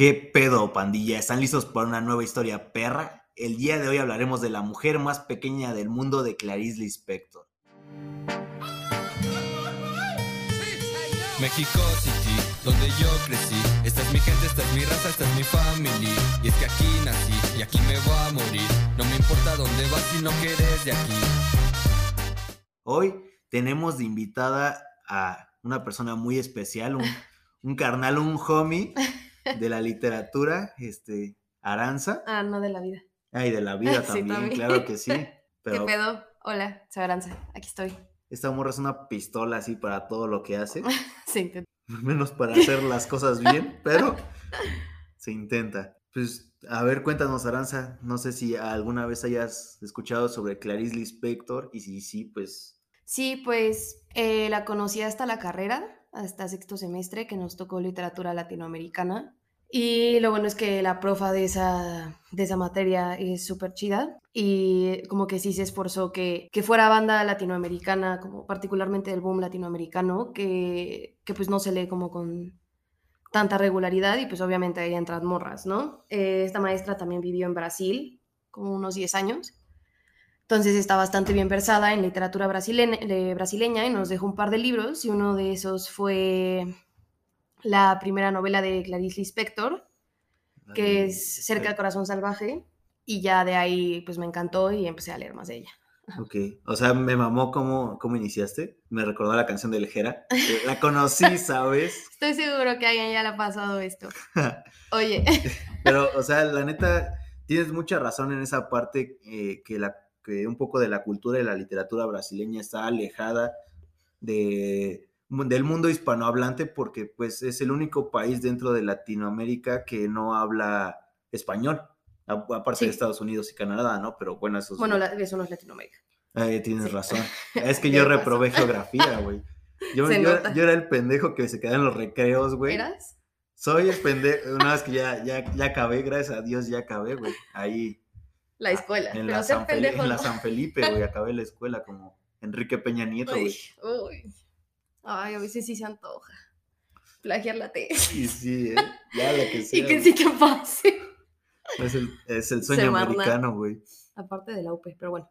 ¿Qué pedo, pandilla? ¿Están listos para una nueva historia perra? El día de hoy hablaremos de la mujer más pequeña del mundo de Clarice Lispector. México City, donde yo crecí. Esta es mi gente, esta es mi raza, esta es mi familia. Y es que aquí nací y aquí me voy a morir. No me importa dónde vas si no quieres de aquí. Hoy tenemos de invitada a una persona muy especial, un, un carnal, un homie de la literatura, este, Aranza. Ah, no de la vida. Ay, de la vida Sí, también, claro que sí. Pero ¿Qué pedo? Hola, soy Aranza, aquí estoy. esta morra es una pistola así para todo lo que hace, Sí, te- menos para hacer las cosas bien, pero se intenta. Pues, a ver, cuéntanos, Aranza. No sé si alguna vez hayas escuchado sobre Clarice Lispector y si sí, pues Sí, pues eh, la conocí hasta la carrera, hasta sexto semestre, que nos tocó literatura latinoamericana. Y lo bueno es que la profa de esa, de esa materia es súper chida y como que sí se esforzó que, que fuera banda latinoamericana, como particularmente del boom latinoamericano, que, que pues no se lee como con tanta regularidad y pues obviamente ahí entran morras, ¿no? Eh, esta maestra también vivió en Brasil como unos 10 años. Entonces está bastante bien versada en literatura brasileña, y nos dejó un par de libros y uno de esos fue la primera novela de Clarice Lispector, que es Cerca del Corazón Salvaje, y ya de ahí pues me encantó y empecé a leer más de ella. Ok, o sea, me mamó cómo, cómo iniciaste. Me recordó la canción de Lejera. La conocí, ¿sabes? Estoy seguro que a alguien ya le ha pasado esto. Oye, Pero, o sea, la neta, tienes mucha razón en esa parte eh, que, la, que un poco de la cultura y la literatura brasileña está alejada de, del mundo hispanohablante porque pues es el único país dentro de Latinoamérica que no habla español. Aparte Sí. de Estados Unidos y Canadá, ¿no? Pero bueno, eso es... bueno, la- eso no es Latinoamérica. Eh, tienes Sí. razón. Es que ¿Qué yo reprobé geografía, güey. Yo, yo era el pendejo que se quedaba en los recreos, güey. ¿Eras? Soy el pendejo. Una vez que ya, ya, ya acabé, gracias a Dios, ya acabé, güey. Ahí, La escuela. en Pero la, ser San, pendejo en la. San Felipe, güey. Acabé la escuela como Enrique Peña Nieto, güey. uy. Ay, a veces sí se antoja. Plagiar la tesis. Y sí, ¿eh? Ya lo que sea. Y que sí te pase. Es el, es el sueño Semarna. americano, güey. Aparte de la UP, pero bueno.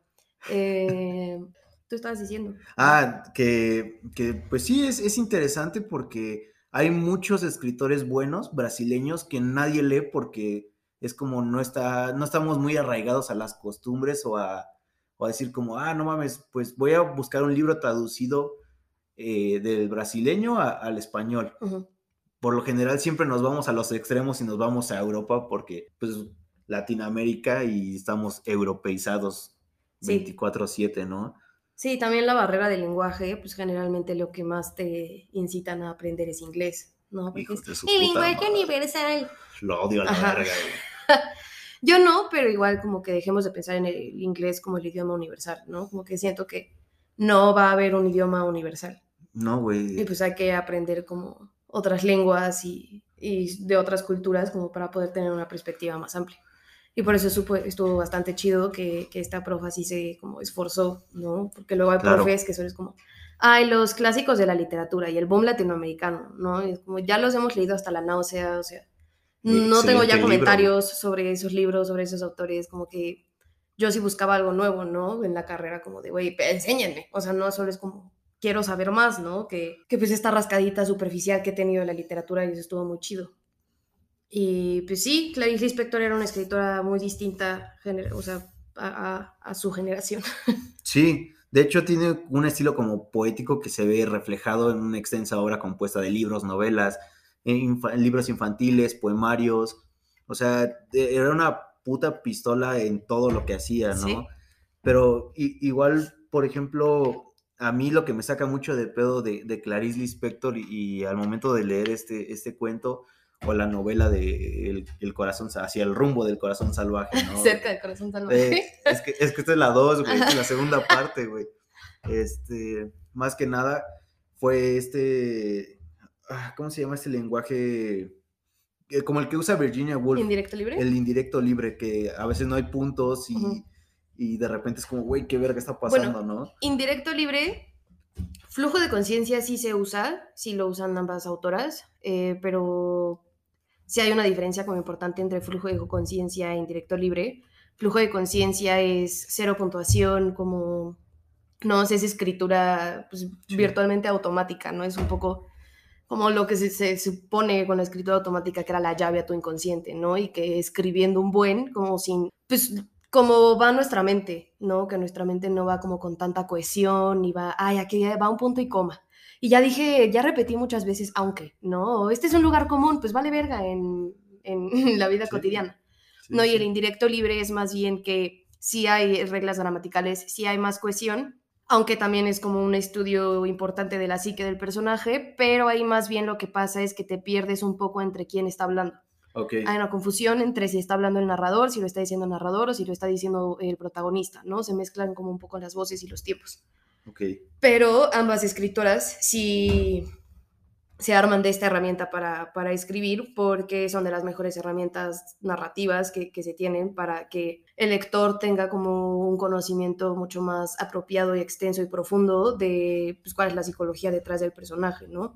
Eh, Tú estabas diciendo. Ah, que, que, pues sí, es, es interesante porque hay muchos escritores buenos brasileños que nadie lee porque es como no está, no estamos muy arraigados a las costumbres o a, o a decir como, ah, no mames, pues voy a buscar un libro traducido eh, del brasileño a- al español. Por lo general siempre nos vamos a los extremos y nos vamos a Europa porque pues Latinoamérica y estamos europeizados Sí. 24/7, ¿no? Sí, también la barrera del lenguaje, pues generalmente lo que más te incitan a aprender es inglés, ¿no? Porque es el lenguaje madre. universal. Lo odio a la Ajá. verga. Yo no, pero igual como que dejemos de pensar en el inglés como el idioma universal, ¿no? Como que siento que no va a haber un idioma universal. No, güey. Y pues hay que aprender como otras lenguas y, y de otras culturas como para poder tener una perspectiva más amplia. Y por eso supo- estuvo bastante chido que, que esta profa así se como esforzó, ¿no? Porque luego hay Claro. profes que son es como, ay, los clásicos de la literatura y el boom latinoamericano, ¿no? Y es como, ya los hemos leído hasta la náusea, o sea, no tengo ya libro. comentarios sobre esos libros, sobre esos autores, como que yo sí buscaba algo nuevo, ¿no? En la carrera, como de, güey, enséñenme. O sea, no solo es como, quiero saber más, ¿no? Que, que pues esta rascadita superficial que he tenido en la literatura y eso estuvo muy chido. Y pues sí, Clarice Lispector era una escritora muy distinta, o sea, a, a- a su generación. Sí, de hecho tiene un estilo como poético que se ve reflejado en una extensa obra compuesta de libros, novelas, eh, infa- libros infantiles, poemarios. O sea, de- era una puta pistola en todo lo que hacía, ¿no? Sí. Pero i- igual, por ejemplo, a mí lo que me saca mucho de pedo de, de Clarice Lispector y, y al momento de leer este, este cuento o la novela de El, el corazón, hacia el rumbo del corazón salvaje, ¿no? Cerca del corazón salvaje. Eh, es, que, es que esta es la 2, güey, es la segunda parte, güey. Este, más que nada, fue este, ¿cómo se llama este lenguaje? Eh, Como el que usa Virginia Woolf, ¿Indirecto libre? el indirecto libre, que a veces no hay puntos y, y de repente es como, güey, qué verga está pasando, ¿no? Indirecto libre, flujo de conciencia sí se usa, sí lo usan ambas autoras, eh, pero sí hay una diferencia como importante entre flujo de conciencia e indirecto libre. Flujo de conciencia es cero puntuación, como no es escritura pues, virtualmente automática, ¿no? Es un poco como lo que se, se, supone con la escritura automática que era la llave a tu inconsciente, ¿no? Y que escribiendo un buen, como sin, pues como va nuestra mente, ¿no? Que nuestra mente no va como con tanta cohesión y va, ay, aquí va un punto y coma. Y ya dije, ya repetí muchas veces, aunque, ¿no? Este es un lugar común, pues vale verga en, en la vida cotidiana. ¿No? Y el indirecto libre es más bien que sí hay reglas gramaticales, sí hay más cohesión, aunque también es como un estudio importante de la psique del personaje, pero ahí más bien lo que pasa es que te pierdes un poco entre quién está hablando. Hay una confusión entre si está hablando el narrador, si lo está diciendo el narrador o si lo está diciendo el protagonista, ¿no? Se mezclan como un poco las voces y los tiempos. Pero ambas escritoras sí se arman de esta herramienta para, para, escribir porque son de las mejores herramientas narrativas que, que, se tienen para que el lector tenga como un conocimiento mucho más apropiado y extenso y profundo de pues, cuál es la psicología detrás del personaje, ¿no?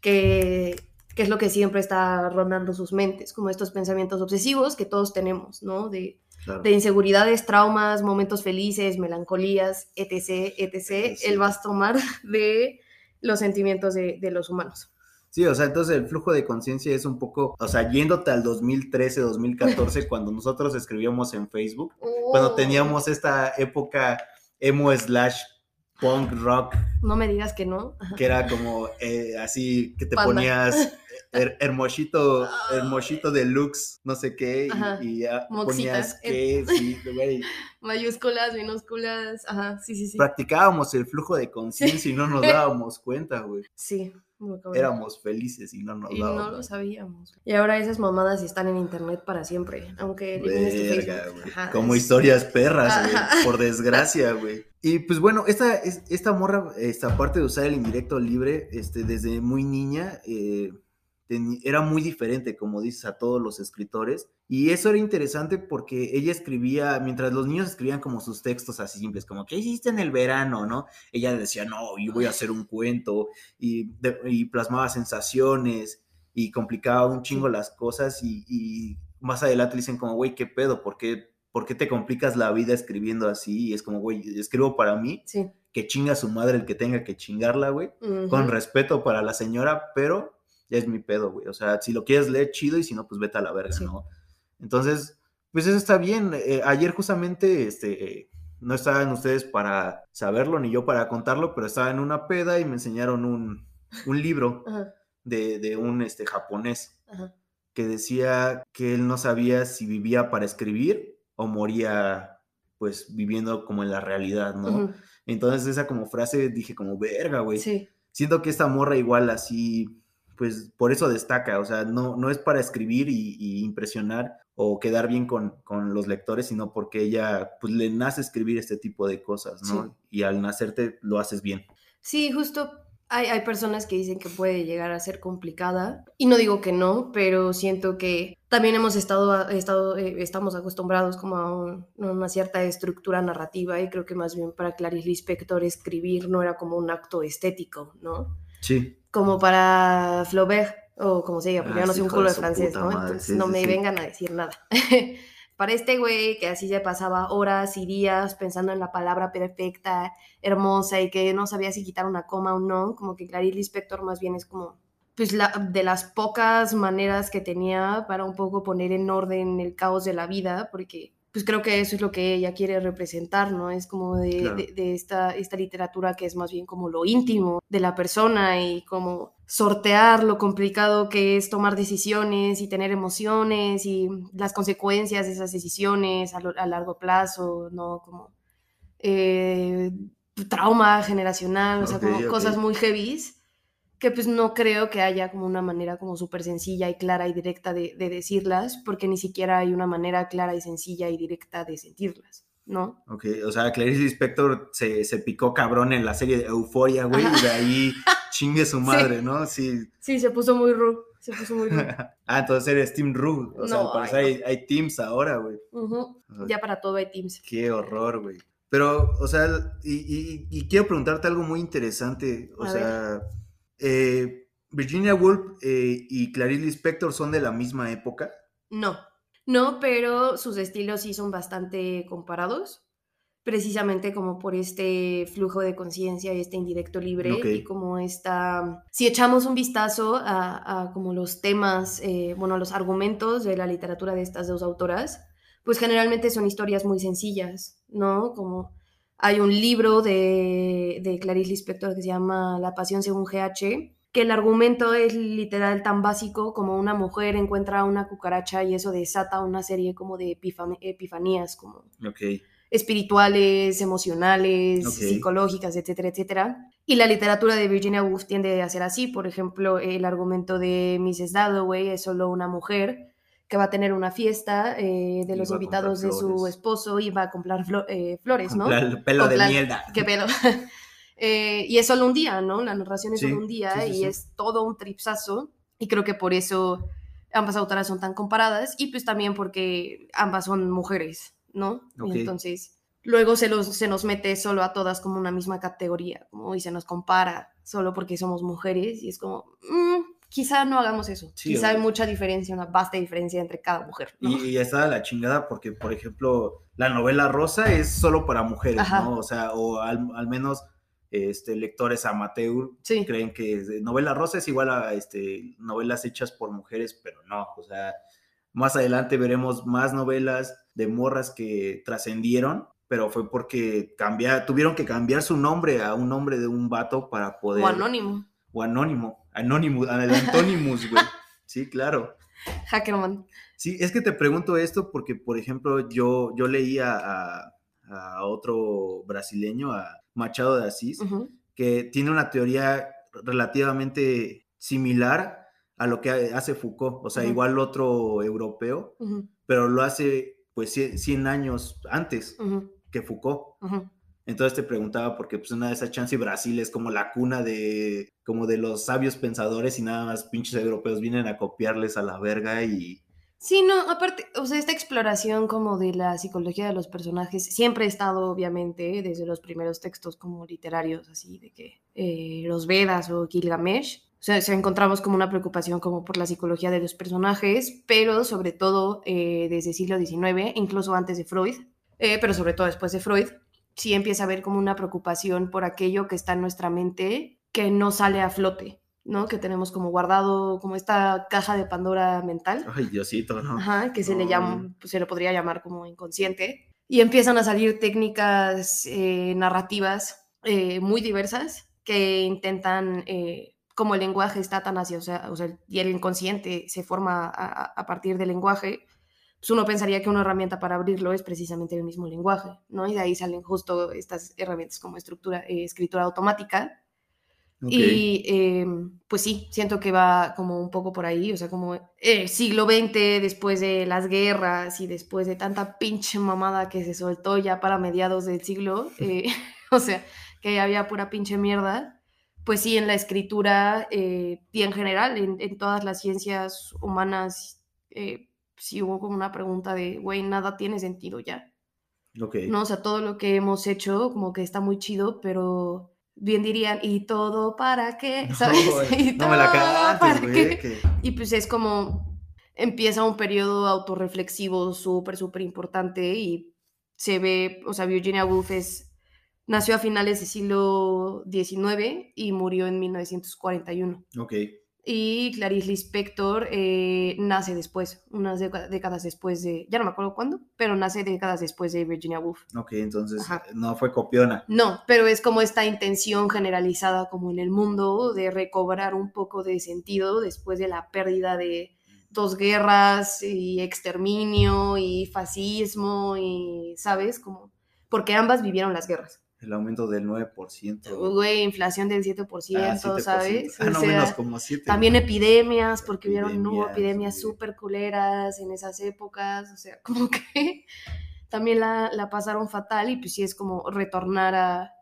Que que es lo que siempre está rondando sus mentes, como estos pensamientos obsesivos que todos tenemos, ¿no? De, de inseguridades, traumas, momentos felices, melancolías, etc., etc., él va a tomar de los sentimientos de, de los humanos. Sí, o sea, entonces el flujo de conciencia es un poco, o sea, yéndote al 2013, 2014, cuando nosotros escribíamos en Facebook, cuando oh. teníamos esta época emo slash punk rock. No me digas que no. Que era como eh, así que te ponías hermosito, hermosito deluxe, no sé qué, y, ya ponías que, sí, güey. Mayúsculas, minúsculas, ajá, sí, sí, sí. Practicábamos el flujo de conciencia y no nos dábamos cuenta, güey. Sí. Éramos felices y no nos y no lo sabíamos. Y ahora esas mamadas están en internet para siempre, aunque Como historias perras, güey, por desgracia, güey. Y pues bueno, esta, esta morra, esta parte de usar el indirecto libre, este, desde muy niña, eh, era muy diferente, como dices, a todos los escritores. Y eso era interesante porque ella escribía, mientras los niños escribían como sus textos así simples, como, ¿qué hiciste en el verano? ¿No? Ella decía, no, yo voy a hacer un cuento y, plasmaba sensaciones y complicaba un chingo las cosas y, más adelante le dicen como, güey, ¿qué pedo? ¿Por qué, ¿Por qué te complicas la vida escribiendo así? Y es como, güey, escribo para mí. Que chinga su madre el que tenga que chingarla, güey. Con respeto para la señora, pero ya es mi pedo, güey. O sea, si lo quieres leer, chido, y si no, pues vete a la verga, ¿no? Entonces, pues eso está bien. Eh, ayer justamente, este, no estaban ustedes para saberlo, ni yo para contarlo, pero estaba en una peda y me enseñaron un, un libro de, de, un este, japonés que decía que él no sabía si vivía para escribir o moría, pues, viviendo como en la realidad, ¿no? Entonces esa como frase dije como, verga, güey. Sí. Siento que esta morra igual así pues por eso destaca, o sea, no, no es para escribir y, impresionar o quedar bien con, los lectores, sino porque ella, pues le nace escribir este tipo de cosas, ¿no? Y al nacerte lo haces bien. Sí, justo hay, hay, personas que dicen que puede llegar a ser complicada y no digo que no, pero siento que también hemos estado, estado eh, estamos acostumbrados como a, una cierta estructura narrativa y creo que más bien para Clarice Lispector escribir no era como un acto estético, ¿no? Sí como para Flaubert, o como se diga, porque yo no soy un culo de francés, ¿no? Entonces no me vengan a decir nada. para este güey que así se pasaba horas y días pensando en la palabra perfecta, hermosa y que no sabía si quitar una coma o no, como que Clarice Lispector más bien es como pues la, de las pocas maneras que tenía para un poco poner en orden el caos de la vida, porque pues creo que eso es lo que ella quiere representar, ¿no? Es como de, esta, esta literatura que es más bien como lo íntimo de la persona y como sortear lo complicado que es tomar decisiones y tener emociones y las consecuencias de esas decisiones a, largo plazo, ¿no? Como eh, trauma generacional, o sea, como cosas muy heavies que pues no creo que haya como una manera como súper sencilla y clara y directa de, decirlas, porque ni siquiera hay una manera clara y sencilla y directa de sentirlas, ¿no? Ok, o sea, Clarice Lispector se, se picó cabrón en la serie de Euforia, güey, y de ahí chingue su madre, ¿no? Sí. Sí, se puso muy ru, se puso muy ru. ah, entonces eres Team Ru, o sea, hay, hay, teams ahora, güey. Ya para todo hay teams. Qué horror, güey. Pero, o sea, y, quiero preguntarte algo muy interesante, o sea... Eh, Virginia Woolf eh, y Clarice Lispector son de la misma época. No, no, pero sus estilos sí son bastante comparados, precisamente como por este flujo de conciencia y este indirecto libre y como esta... Si echamos un vistazo a, a como los temas, eh, bueno, los argumentos de la literatura de estas dos autoras, pues generalmente son historias muy sencillas, ¿no? Como hay un libro de, de Clarice Lispector que se llama La pasión según GH, que el argumento es literal tan básico como una mujer encuentra una cucaracha y eso desata una serie como de epifan- epifanías, como espirituales, emocionales, psicológicas, etcétera, etcétera. Y la literatura de Virginia Woolf tiende a ser así. Por ejemplo, el argumento de Mrs. Dalloway es solo una mujer que va a tener una fiesta eh, de Y los invitados de su esposo y va a comprar flo- eh, flores, ¿no? El pelo de Comprar- mierda. ¿Qué pedo? Eh, y es solo un día, ¿no? La narración es Sí, solo un día sí, sí, y es todo un tripsazo. Y creo que por eso ambas autoras son tan comparadas y pues también porque ambas son mujeres, ¿no? Ok. Y entonces luego se, los, se nos mete solo a todas como una misma categoría, como y se nos compara solo porque somos mujeres y es como, mm, quizá no hagamos eso. Sí, quizá hay mucha diferencia, una vasta diferencia entre cada mujer, ¿no? Y, y está la chingada porque, por ejemplo, la novela rosa es solo para mujeres, Ajá. ¿no? O sea, o al, al menos este, lectores amateur Sí. creen que novela rosa es igual a este, novelas hechas por mujeres, pero no, o sea, más adelante veremos más novelas de morras que trascendieron, pero fue porque cambia, tuvieron que cambiar su nombre a un nombre de un vato para poder... O anónimo, O anónimo, anónimo, el antónimos, güey. Sí, claro. Hackerman. Sí, es que te pregunto esto porque, por ejemplo, yo, yo leía a, a otro brasileño, a Machado de Asís, que tiene una teoría relativamente similar a lo que hace Foucault, o sea, igual otro europeo, pero lo hace pues 100 años antes que Foucault. Entonces te preguntaba porque pues una de esas chances Brasil es como la cuna de como de los sabios pensadores y nada más pinches europeos vienen a copiarles a la verga y Sí, no, aparte, o sea, esta exploración como de la psicología de los personajes siempre ha estado, obviamente, desde los primeros textos como literarios, así de que eh, los Vedas o Gilgamesh. O sea, se encontramos como una preocupación como por la psicología de los personajes, pero sobre todo eh, desde el siglo XIX, incluso antes de Freud, eh, pero sobre todo después de Freud, sí empieza a haber como una preocupación por aquello que está en nuestra mente que no sale a flote, ¿no? Que tenemos como guardado como esta caja de Pandora mental. ay Diosito, ¿no? Ajá, que se le llama, pues, se le podría llamar como inconsciente. Y empiezan a salir técnicas eh, narrativas eh, muy diversas que intentan, eh, como el lenguaje está tan hacia, o sea, o sea, y el inconsciente se forma a partir del lenguaje, pues uno pensaría que una herramienta para abrirlo es precisamente el mismo lenguaje, ¿no? Y de ahí salen justo estas herramientas como estructura, eh, escritura automática, y eh, pues sí, siento que va como un poco por ahí, o sea, como eh, siglo XX, después de las guerras y después de tanta pinche mamada que se soltó ya para mediados del siglo, eh, o sea, que había pura pinche mierda, pues sí, en la escritura eh, y en general, en, en todas las ciencias humanas, eh, sí hubo como una pregunta de, güey, nada tiene sentido ya. ok. ¿no? O sea, todo lo que hemos hecho como que está muy chido, pero bien dirían, ¿y todo para qué? ¿Sabes? No, ¿Y no me la todo cantes, para qué? que- Y pues es como empieza un periodo autorreflexivo súper, súper importante y se ve, o sea, Virginia Woolf es, nació a finales del siglo XIX y murió en 1941. Ok. Y Clarice Lispector eh, nace después, unas déca- décadas después de, ya no me acuerdo cuándo, pero nace décadas después de Virginia Woolf. Ok, entonces Ajá. no fue copiona. No, pero es como esta intención generalizada como en el mundo de recobrar un poco de sentido después de la pérdida de dos guerras y exterminio y fascismo y, ¿sabes? Como, porque ambas vivieron las guerras. El aumento del 9%. Güey, inflación del 7%, Ah, 7%. ¿sabes? Ah, O no, sea, menos como 7. también epidemias, porque hubieron no, Epidemias, epidemias súper culeras en esas épocas, o sea, como que también la, la pasaron fatal y pues sí es como retornar a,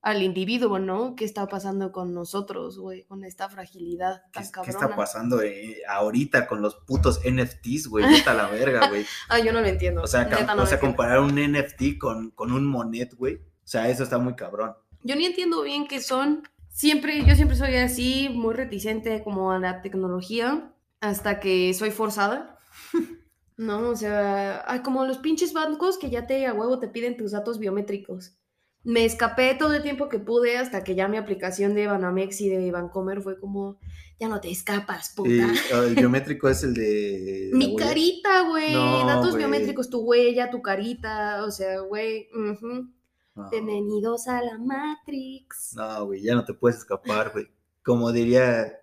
al individuo, ¿no? ¿Qué está pasando con nosotros, güey? Con esta fragilidad ¿Qué, tan qué cabrona. está pasando eh, ahorita con los putos NFTs, güey? Vete la verga, güey. Ah, yo no lo entiendo. O sea, no o sea comparar un NFT con, con un monet, güey. O sea, eso está muy cabrón. Yo ni entiendo bien qué son. siempre, yo siempre soy así, muy reticente como a la tecnología, hasta que soy forzada. No, o sea, como los pinches bancos que ya te a huevo te piden tus datos biométricos. Me escapé todo el tiempo que pude hasta que ya mi aplicación de Banamex y de Bancomer fue como, ya no te escapas, puta. Y, el biométrico es el de. Mi huella. carita, güey. No, Datos biométricos, tu huella, tu carita. O sea, güey. ujú. No. Bienvenidos a la Matrix. No, güey, ya no te puedes escapar, güey. Como diría,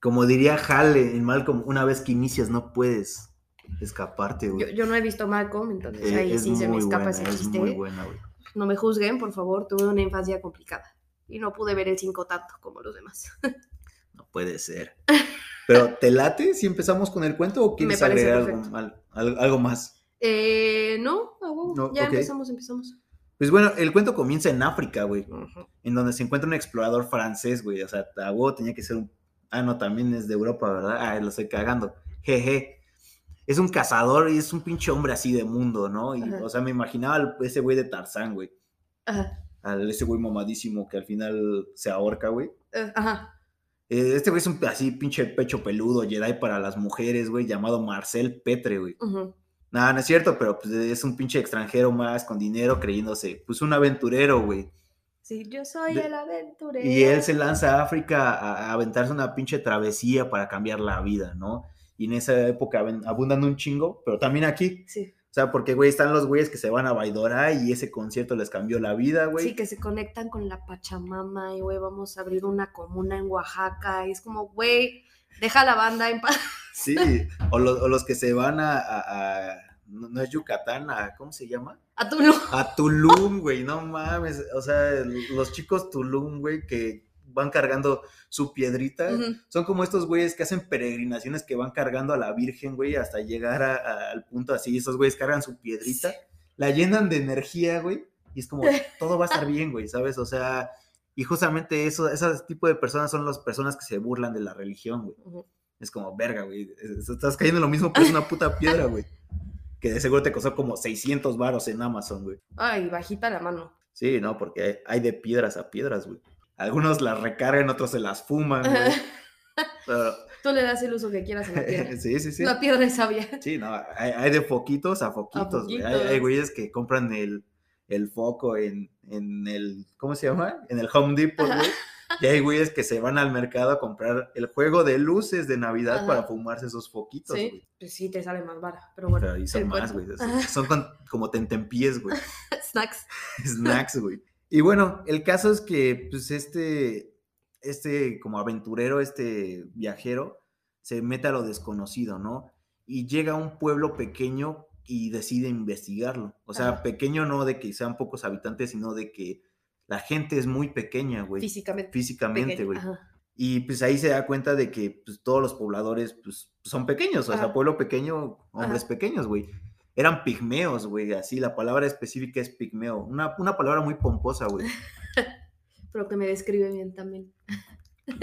como diría Hale en Malcolm, una vez que inicias no puedes escaparte, güey. yo no he visto Malcolm, entonces Eh, ahí es sí se me escapa buena, ese es chiste. muy buena, güey. No me juzguen, por favor. Tuve una infancia complicada. Y no pude ver el 5 tanto como los demás. No puede ser. Pero, ¿te late si empezamos con el cuento o quieres agregar algo, algo más? Eh, no, a huevo. No, ya empezamos, empezamos. Pues bueno, el cuento comienza en África, güey. En donde se encuentra un explorador francés, güey. O sea, a huevo tenía que ser un. Ah, no, también es de Europa, ¿verdad? Ah, lo estoy cagando. Jeje. Es un cazador y es un pinche hombre así de mundo, ¿no? Y, Ajá. o sea, me imaginaba al- ese güey de Tarzán, güey. Ajá. Al ese güey mamadísimo que al final se ahorca, güey. eh, Ajá. Eh, este güey es un así pinche pecho peludo, Jedi para las mujeres, güey, llamado Marcel Petre, güey. ujú. Nada, no es cierto, pero pues es un pinche extranjero más con dinero creyéndose, pues un aventurero, güey. Sí, yo soy De- el aventurero. Y él se lanza a África a, a aventarse una pinche travesía para cambiar la vida, ¿no? Y en esa época abundan un chingo, pero también aquí. Sí. O sea, porque, güey, están los güeyes que se van a Baidora y ese concierto les cambió la vida, güey. Sí, que se conectan con la Pachamama y, güey, vamos a abrir una comuna en Oaxaca. Y es como, güey, deja la banda en paz. Sí, o, los- o los que se van a, a- a- no, no es Yucatán, a, ¿cómo se llama? A tu no. A Tulum, güey, no mames. O sea, los chicos Tulum, güey, que van cargando su piedrita. Son como estos güeyes que hacen peregrinaciones que van cargando a la Virgen, güey, hasta llegar a- a- al punto así. Esos güeyes cargan su piedrita, la llenan de energía, güey, y es como, todo va a estar bien, güey, ¿sabes? O sea, y justamente eso, ese tipo de personas son las personas que se burlan de la religión, güey. Es como, verga, güey, es- estás cayendo en lo mismo, pero es una puta piedra, güey. Que de seguro te costó como 600 varos en Amazon, güey. Ay, bajita la mano. Sí, no, porque hay, de piedras a piedras, güey. Algunos las recargan, otros se las fuman, güey. Pero, Tú le das el uso que quieras a la piedra. sí, sí, sí. La piedra es sabia. Sí, no, hay, hay de foquitos a foquitos, güey. Hay, hay güeyes que compran el, el foco en, en el, ¿cómo se llama? En el Home Depot, güey. Y hay güeyes que se van al mercado a comprar el juego de luces de Navidad Ajá. para fumarse esos foquitos, Sí, güey. pues sí, te sale más vara. Pero bueno. Pero son más, güey. Son, son con- como tentempiés, güey. Snacks. Snacks, güey. Y bueno, el caso es que, pues, este, este, como aventurero, este viajero, se mete a lo desconocido, ¿no? Y llega a un pueblo pequeño y decide investigarlo. O sea, Ajá. pequeño no de que sean pocos habitantes, sino de que la gente es muy pequeña, güey. Físicamente. Físicamente, güey. Y pues ahí se da cuenta de que pues, todos los pobladores pues, son pequeños, o sea, pueblo pequeño, hombres Ajá. pequeños, güey. Eran pigmeos, güey, así, la palabra específica es pigmeo. Una, una palabra muy pomposa, güey. Pero que me describe bien también.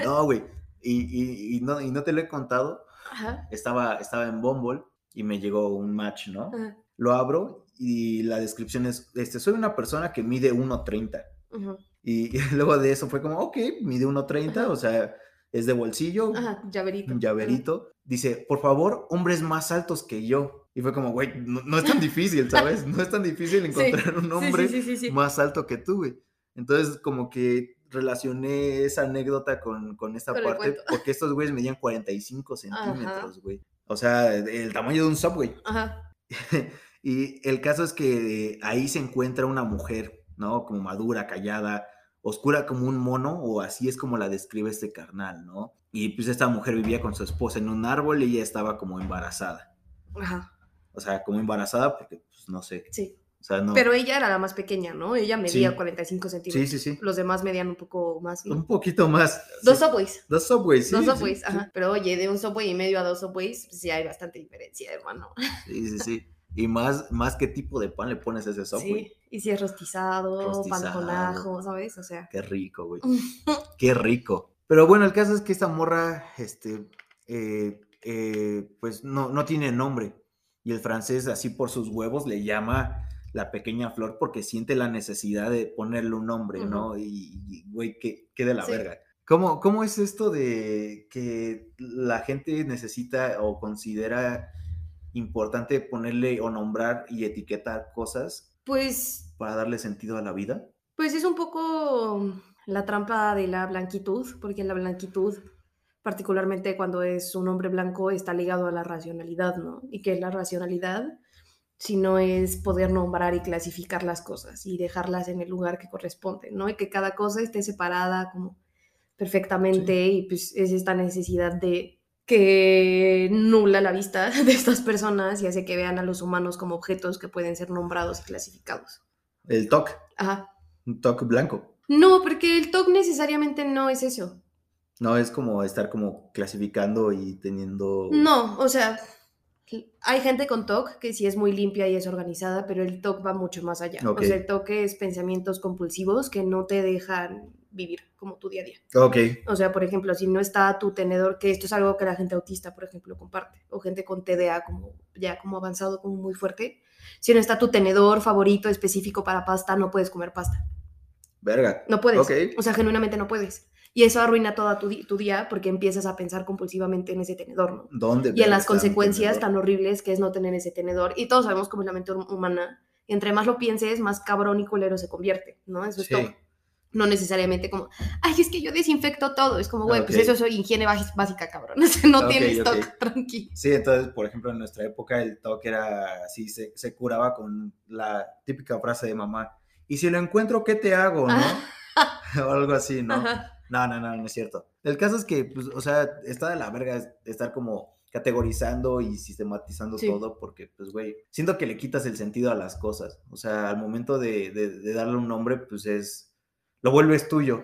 No, güey. Y, y- y no, y no te lo he contado, Ajá. estaba, estaba en Bumble y me llegó un match, ¿no? Ajá. Lo abro y la descripción es, este, soy una persona que mide 1.30. Ajá. Y, y luego de eso fue como, ok, mide 1.30, Ajá. o sea, es de bolsillo, Ajá. Llaverito. un llaverito. Dice, por favor, hombres más altos que yo. Y fue como, güey, no, no es tan difícil, ¿sabes? No es tan difícil encontrar un Ajá. hombre Sí, sí, sí, sí, sí. más alto que tú, güey. Entonces, como que relacioné esa anécdota con, con esta parte, porque estos güeyes medían 45 centímetros, güey. O sea, el tamaño de un subway. Ajá. y el caso es que ahí se encuentra una mujer, ¿no? Como madura, callada, oscura como un mono, o así es como la describe este carnal, ¿no? Y pues esta mujer vivía con su esposa en un árbol y ella estaba como embarazada. Ajá. O sea, como embarazada porque, pues, no sé. Sí. O sea, no. Pero ella era la más pequeña, ¿no? Ella medía Sí. 45 sí, centímetros. sí, sí. Los demás medían un poco más. ¿no? Un poquito más. Dos sí. subways. Dos subways, sí. dos sí, subways, sí. ajá. Pero oye, de un subway y medio a dos subways, pues sí hay bastante diferencia, hermano. Sí, sí, sí. Y más, más qué tipo de pan le pones a ese subway. Sí. Y si es rostizado, pan Rostizado. con ajo, ¿sabes? O sea. Qué rico, güey. Qué rico. Pero bueno, el caso es que esta morra, este, eh, eh, pues no, no tiene nombre. Y el francés, así por sus huevos, le llama la pequeña flor porque siente la necesidad de ponerle un nombre, ¿no? Y, güey, ¿qué, qué, de la verga. ¿Cómo, ¿Cómo es esto de que la gente necesita o considera importante ponerle o nombrar y etiquetar cosas? Pues... Para darle sentido a la vida. Pues es un poco la trampa de la blanquitud, porque la blanquitud, particularmente cuando es un hombre blanco, está ligado a la racionalidad, ¿no? Y que la racionalidad, si no es poder nombrar y clasificar las cosas y dejarlas en el lugar que corresponde, ¿no? Y que cada cosa esté separada como perfectamente y pues es esta necesidad de que nula la vista de estas personas y hace que vean a los humanos como objetos que pueden ser nombrados y clasificados. El TOC. Ajá. Un TOC blanco. No, porque el TOC necesariamente no es eso. No, es como estar como clasificando y teniendo... No, o sea, hay gente con TOC que sí es muy limpia y es organizada, pero el TOC va mucho más allá. O sea, el TOC es pensamientos compulsivos que no te dejan vivir como tu día a día. Ok. O sea, por ejemplo, si no está tu tenedor, que esto es algo que la gente autista, por ejemplo, comparte, o gente con TDA como ya como avanzado, como muy fuerte, si no está tu tenedor favorito específico para pasta, no puedes comer pasta. Verga. No puedes. O sea, genuinamente no puedes. Y eso arruina todo tu, tu, día porque empiezas a pensar compulsivamente en ese tenedor, ¿no? ¿Dónde? Y en las consecuencias tan horribles que es no tener ese tenedor. Y todos sabemos cómo es la mente humana. Entre más lo pienses, más cabrón y culero se convierte, ¿no? Eso es todo. No necesariamente como, ay, es que yo desinfecto todo. Es como, güey, pues eso es higiene básica, cabrón. no tienes TOC, tranquilo. Sí, entonces, por ejemplo, en nuestra época el TOC era así, se, se curaba con la típica frase de mamá y si lo encuentro, ¿qué te hago, no? o algo así, ¿no? No, no, no, no es cierto. El caso es que, pues, o sea, está de la verga estar como categorizando y sistematizando todo, porque, pues, güey, siento que le quitas el sentido a las cosas. O sea, al momento de, de, darle un nombre, pues es, lo vuelves tuyo.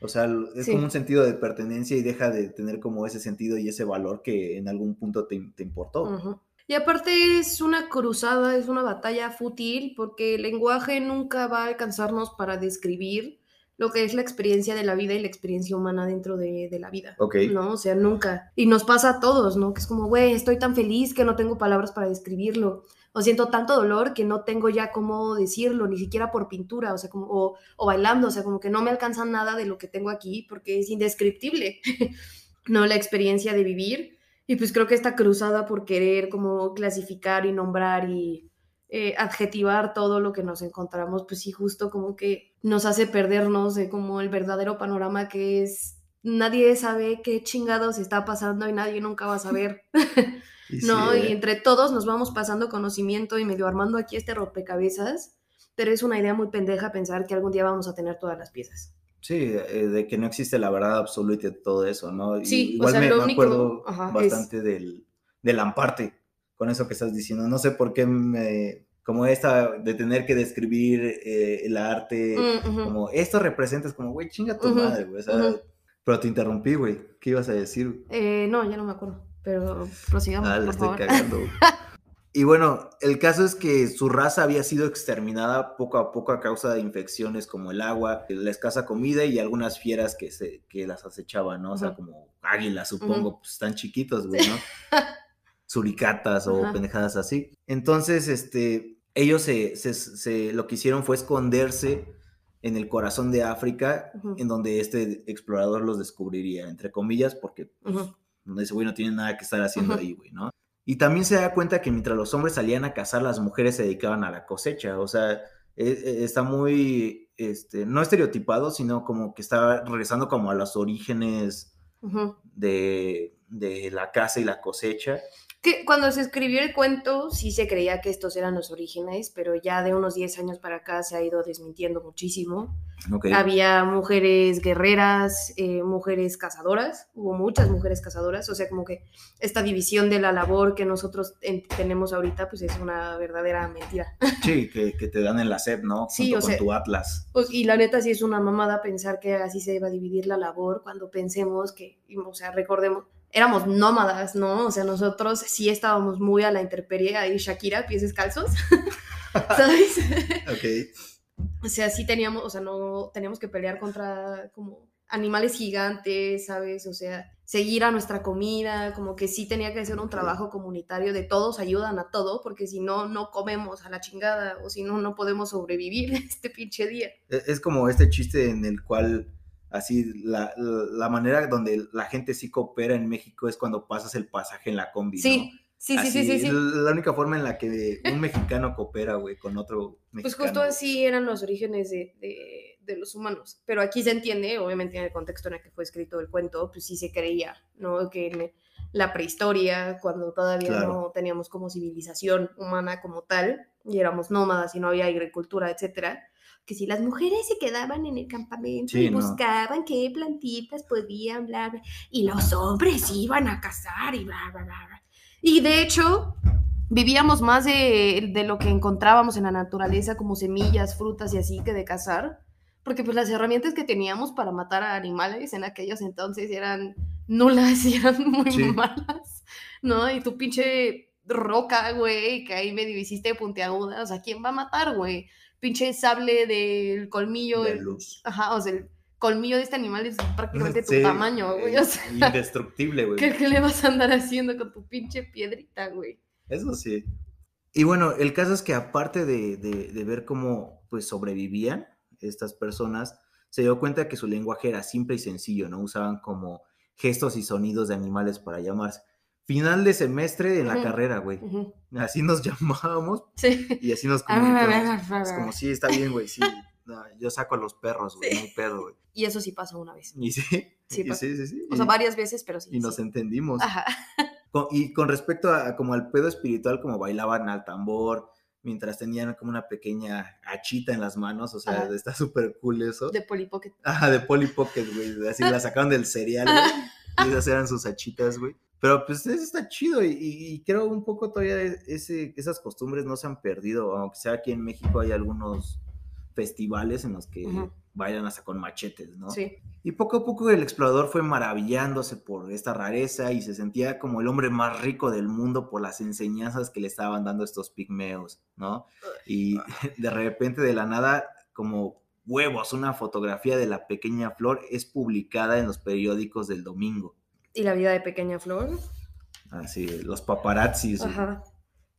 O sea, es como un sentido de pertenencia y deja de tener como ese sentido y ese valor que en algún punto te, te importó. Y aparte es una cruzada, es una batalla fútil, porque el lenguaje nunca va a alcanzarnos para describir lo que es la experiencia de la vida y la experiencia humana dentro de, la vida. Ok. ¿No? O sea, nunca. Y nos pasa a todos, ¿no? Que es como, güey, estoy tan feliz que no tengo palabras para describirlo. O siento tanto dolor que no tengo ya cómo decirlo, ni siquiera por pintura, o sea, como, o, o bailando, o sea, como que no me alcanza nada de lo que tengo aquí porque es indescriptible, ¿no? La experiencia de vivir y pues creo que esta cruzada por querer como clasificar y nombrar y eh, adjetivar todo lo que nos encontramos, pues sí, justo como que nos hace perdernos de como el verdadero panorama que es nadie sabe qué chingados está pasando y nadie nunca va a saber. ¿No? Y ¿eh? entre todos nos vamos pasando conocimiento y medio armando aquí este rompecabezas, pero es una idea muy pendeja pensar que algún día vamos a tener todas las piezas. Sí, eh, de que no existe la verdad absoluta de todo eso, ¿no? Sí, Igual o sea, me, lo me acuerdo bastante del, del amparte con eso que estás diciendo. No sé por qué me, como esta de tener que describir eh, el arte, mm, como esto representa, es como, güey, chinga tu madre, güey. Pero te interrumpí, güey. ¿Qué ibas a decir? Eh, no, ya no me acuerdo, pero prosigamos, ah, por estoy favor. cagando. Y bueno, el caso es que su raza había sido exterminada poco a poco a causa de infecciones como el agua, la escasa comida y algunas fieras que, se, que las acechaban, ¿no? O sea, como águilas, supongo, pues están chiquitos, güey, ¿no? Suricatas o pendejadas así. Entonces, este, ellos se, se, lo que hicieron fue esconderse en el corazón de África, en donde este explorador los descubriría, entre comillas, porque pues, ese güey no tiene nada que estar haciendo ahí, güey, ¿no? Y también se da cuenta que mientras los hombres salían a cazar, las mujeres se dedicaban a la cosecha. O sea, e, e, está muy, este, no estereotipado, sino como que está regresando como a los orígenes de, de, la caza y la cosecha que cuando se escribió el cuento sí se creía que estos eran los orígenes, pero ya de unos 10 años para acá se ha ido desmintiendo muchísimo. Había mujeres guerreras, eh, mujeres cazadoras, hubo muchas mujeres cazadoras, o sea, como que esta división de la labor que nosotros tenemos ahorita, pues es una verdadera mentira. Sí, que, te dan en la SEP, ¿no? Sí, Junto o con tu atlas. Pues, y la neta sí es una mamada pensar que así se iba a dividir la labor cuando pensemos que, o sea, recordemos, éramos nómadas, ¿no? O sea, nosotros sí estábamos muy a la intemperie, ahí Shakira, pies descalzos, ¿sabes? ok. O sea, sí teníamos, o sea, no teníamos que pelear contra como animales gigantes, ¿sabes? O sea, seguir a nuestra comida, como que sí tenía que ser un trabajo comunitario de todos ayudan a todo, porque si no, no comemos a la chingada, o si no, no podemos sobrevivir este pinche día. E- Es como este chiste en el cual, así, la, la manera donde la gente sí coopera en México es cuando pasas el pasaje en la combi, ¿no? Sí, sí, sí, sí, sí. La única forma en la que un mexicano coopera, güey, con otro mexicano. Pues justo así eran los orígenes de, de- de los humanos. Pero aquí se entiende, obviamente en el contexto en el que fue escrito el cuento, pues sí se creía, ¿no? Que en la prehistoria, cuando todavía Claro. no teníamos como civilización humana como tal, y éramos nómadas y no había agricultura, etcétera, que si las mujeres se quedaban en el campamento Sí, y no. buscaban qué plantitas podían, bla, bla, y los hombres iban a cazar y bla, bla, bla, bla. Y de hecho, vivíamos más de, de lo que encontrábamos en la naturaleza, como semillas, frutas y así, que de cazar. Porque pues las herramientas que teníamos para matar a animales en aquellos entonces eran nulas y eran muy Sí. malas, ¿no? Y tu pinche roca, güey, que ahí medio hiciste puntiaguda, o sea, ¿quién va a matar, güey? Pinche sable del colmillo, De luz. ajá, o sea, el colmillo de este animal es prácticamente tu tamaño, güey, eh, o sea, Indestructible, güey. ¿qué, qué le vas a andar haciendo con tu pinche piedrita, güey? Eso sí. Y bueno, el caso es que aparte de, de- de ver cómo pues sobrevivían estas personas, se dio cuenta que su lenguaje era simple y sencillo, ¿no? Usaban como gestos y sonidos de animales para llamarse. Final de semestre en la carrera, güey. Así nos llamábamos Sí. y así nos Ah, comunicábamos. Es como, sí, está bien, güey, sí. No, yo saco a los perros, güey, no hay pedo, güey. Y eso sí pasó una vez. Y sí, Sí, y sí, sí, sí. O sea, varias veces, pero sí. y nos sí. entendimos. Ajá. Con- y con respecto a, como al pedo espiritual, como bailaban al tambor, mientras tenían como una pequeña hachita en las manos, o sea, Ajá. está súper cool eso. De Polly Pocket. Ajá, de Polly Pocket, güey, así la sacaron del cereal, güey, y esas eran sus hachitas, güey. Pero pues eso está chido y, y- creo un poco todavía ese, esas costumbres no se han perdido, aunque sea aquí en México hay algunos festivales en los que bailan hasta con machetes, ¿no? Sí. Y poco a poco el explorador fue maravillándose por esta rareza y se sentía como el hombre más rico del mundo por las enseñanzas que le estaban dando estos pigmeos, ¿no? Y de repente de la nada, como huevos, una fotografía de la pequeña flor es publicada en los periódicos del domingo. Y la vida de Pequeña Flor. Así, los paparazzis, Ajá.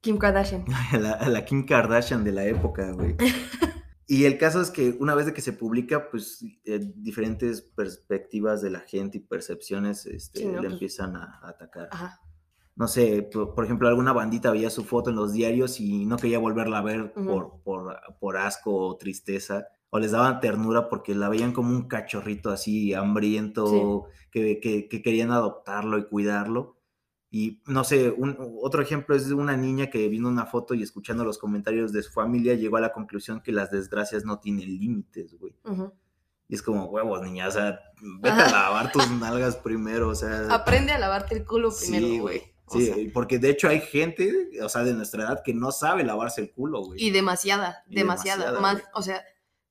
Kim Kardashian. la, la Kim Kardashian de la época, güey. Y el caso es que una vez de que se publica, pues eh, diferentes perspectivas de la gente y percepciones este, Sí, ¿no? le Pues- empiezan a, a atacar. Ajá. No sé, por, por ejemplo, alguna bandita veía su foto en los diarios y no quería volverla a ver por, por, por asco o tristeza. O les daban ternura porque la veían como un cachorrito así hambriento, que, que- que querían adoptarlo y cuidarlo. Y no sé, un, otro ejemplo es de una niña que viendo una foto y escuchando los comentarios de su familia llegó a la conclusión que las desgracias no tienen límites, güey. Ujú. Y es como, huevos, niña, o sea, vete a lavar tus nalgas primero, o sea. Aprende a lavarte el culo primero, Sí, güey. Sí, sea, porque de hecho hay gente, o sea, de nuestra edad que no sabe lavarse el culo, güey. y demasiada, Y demasiada. demasiada, más, o sea,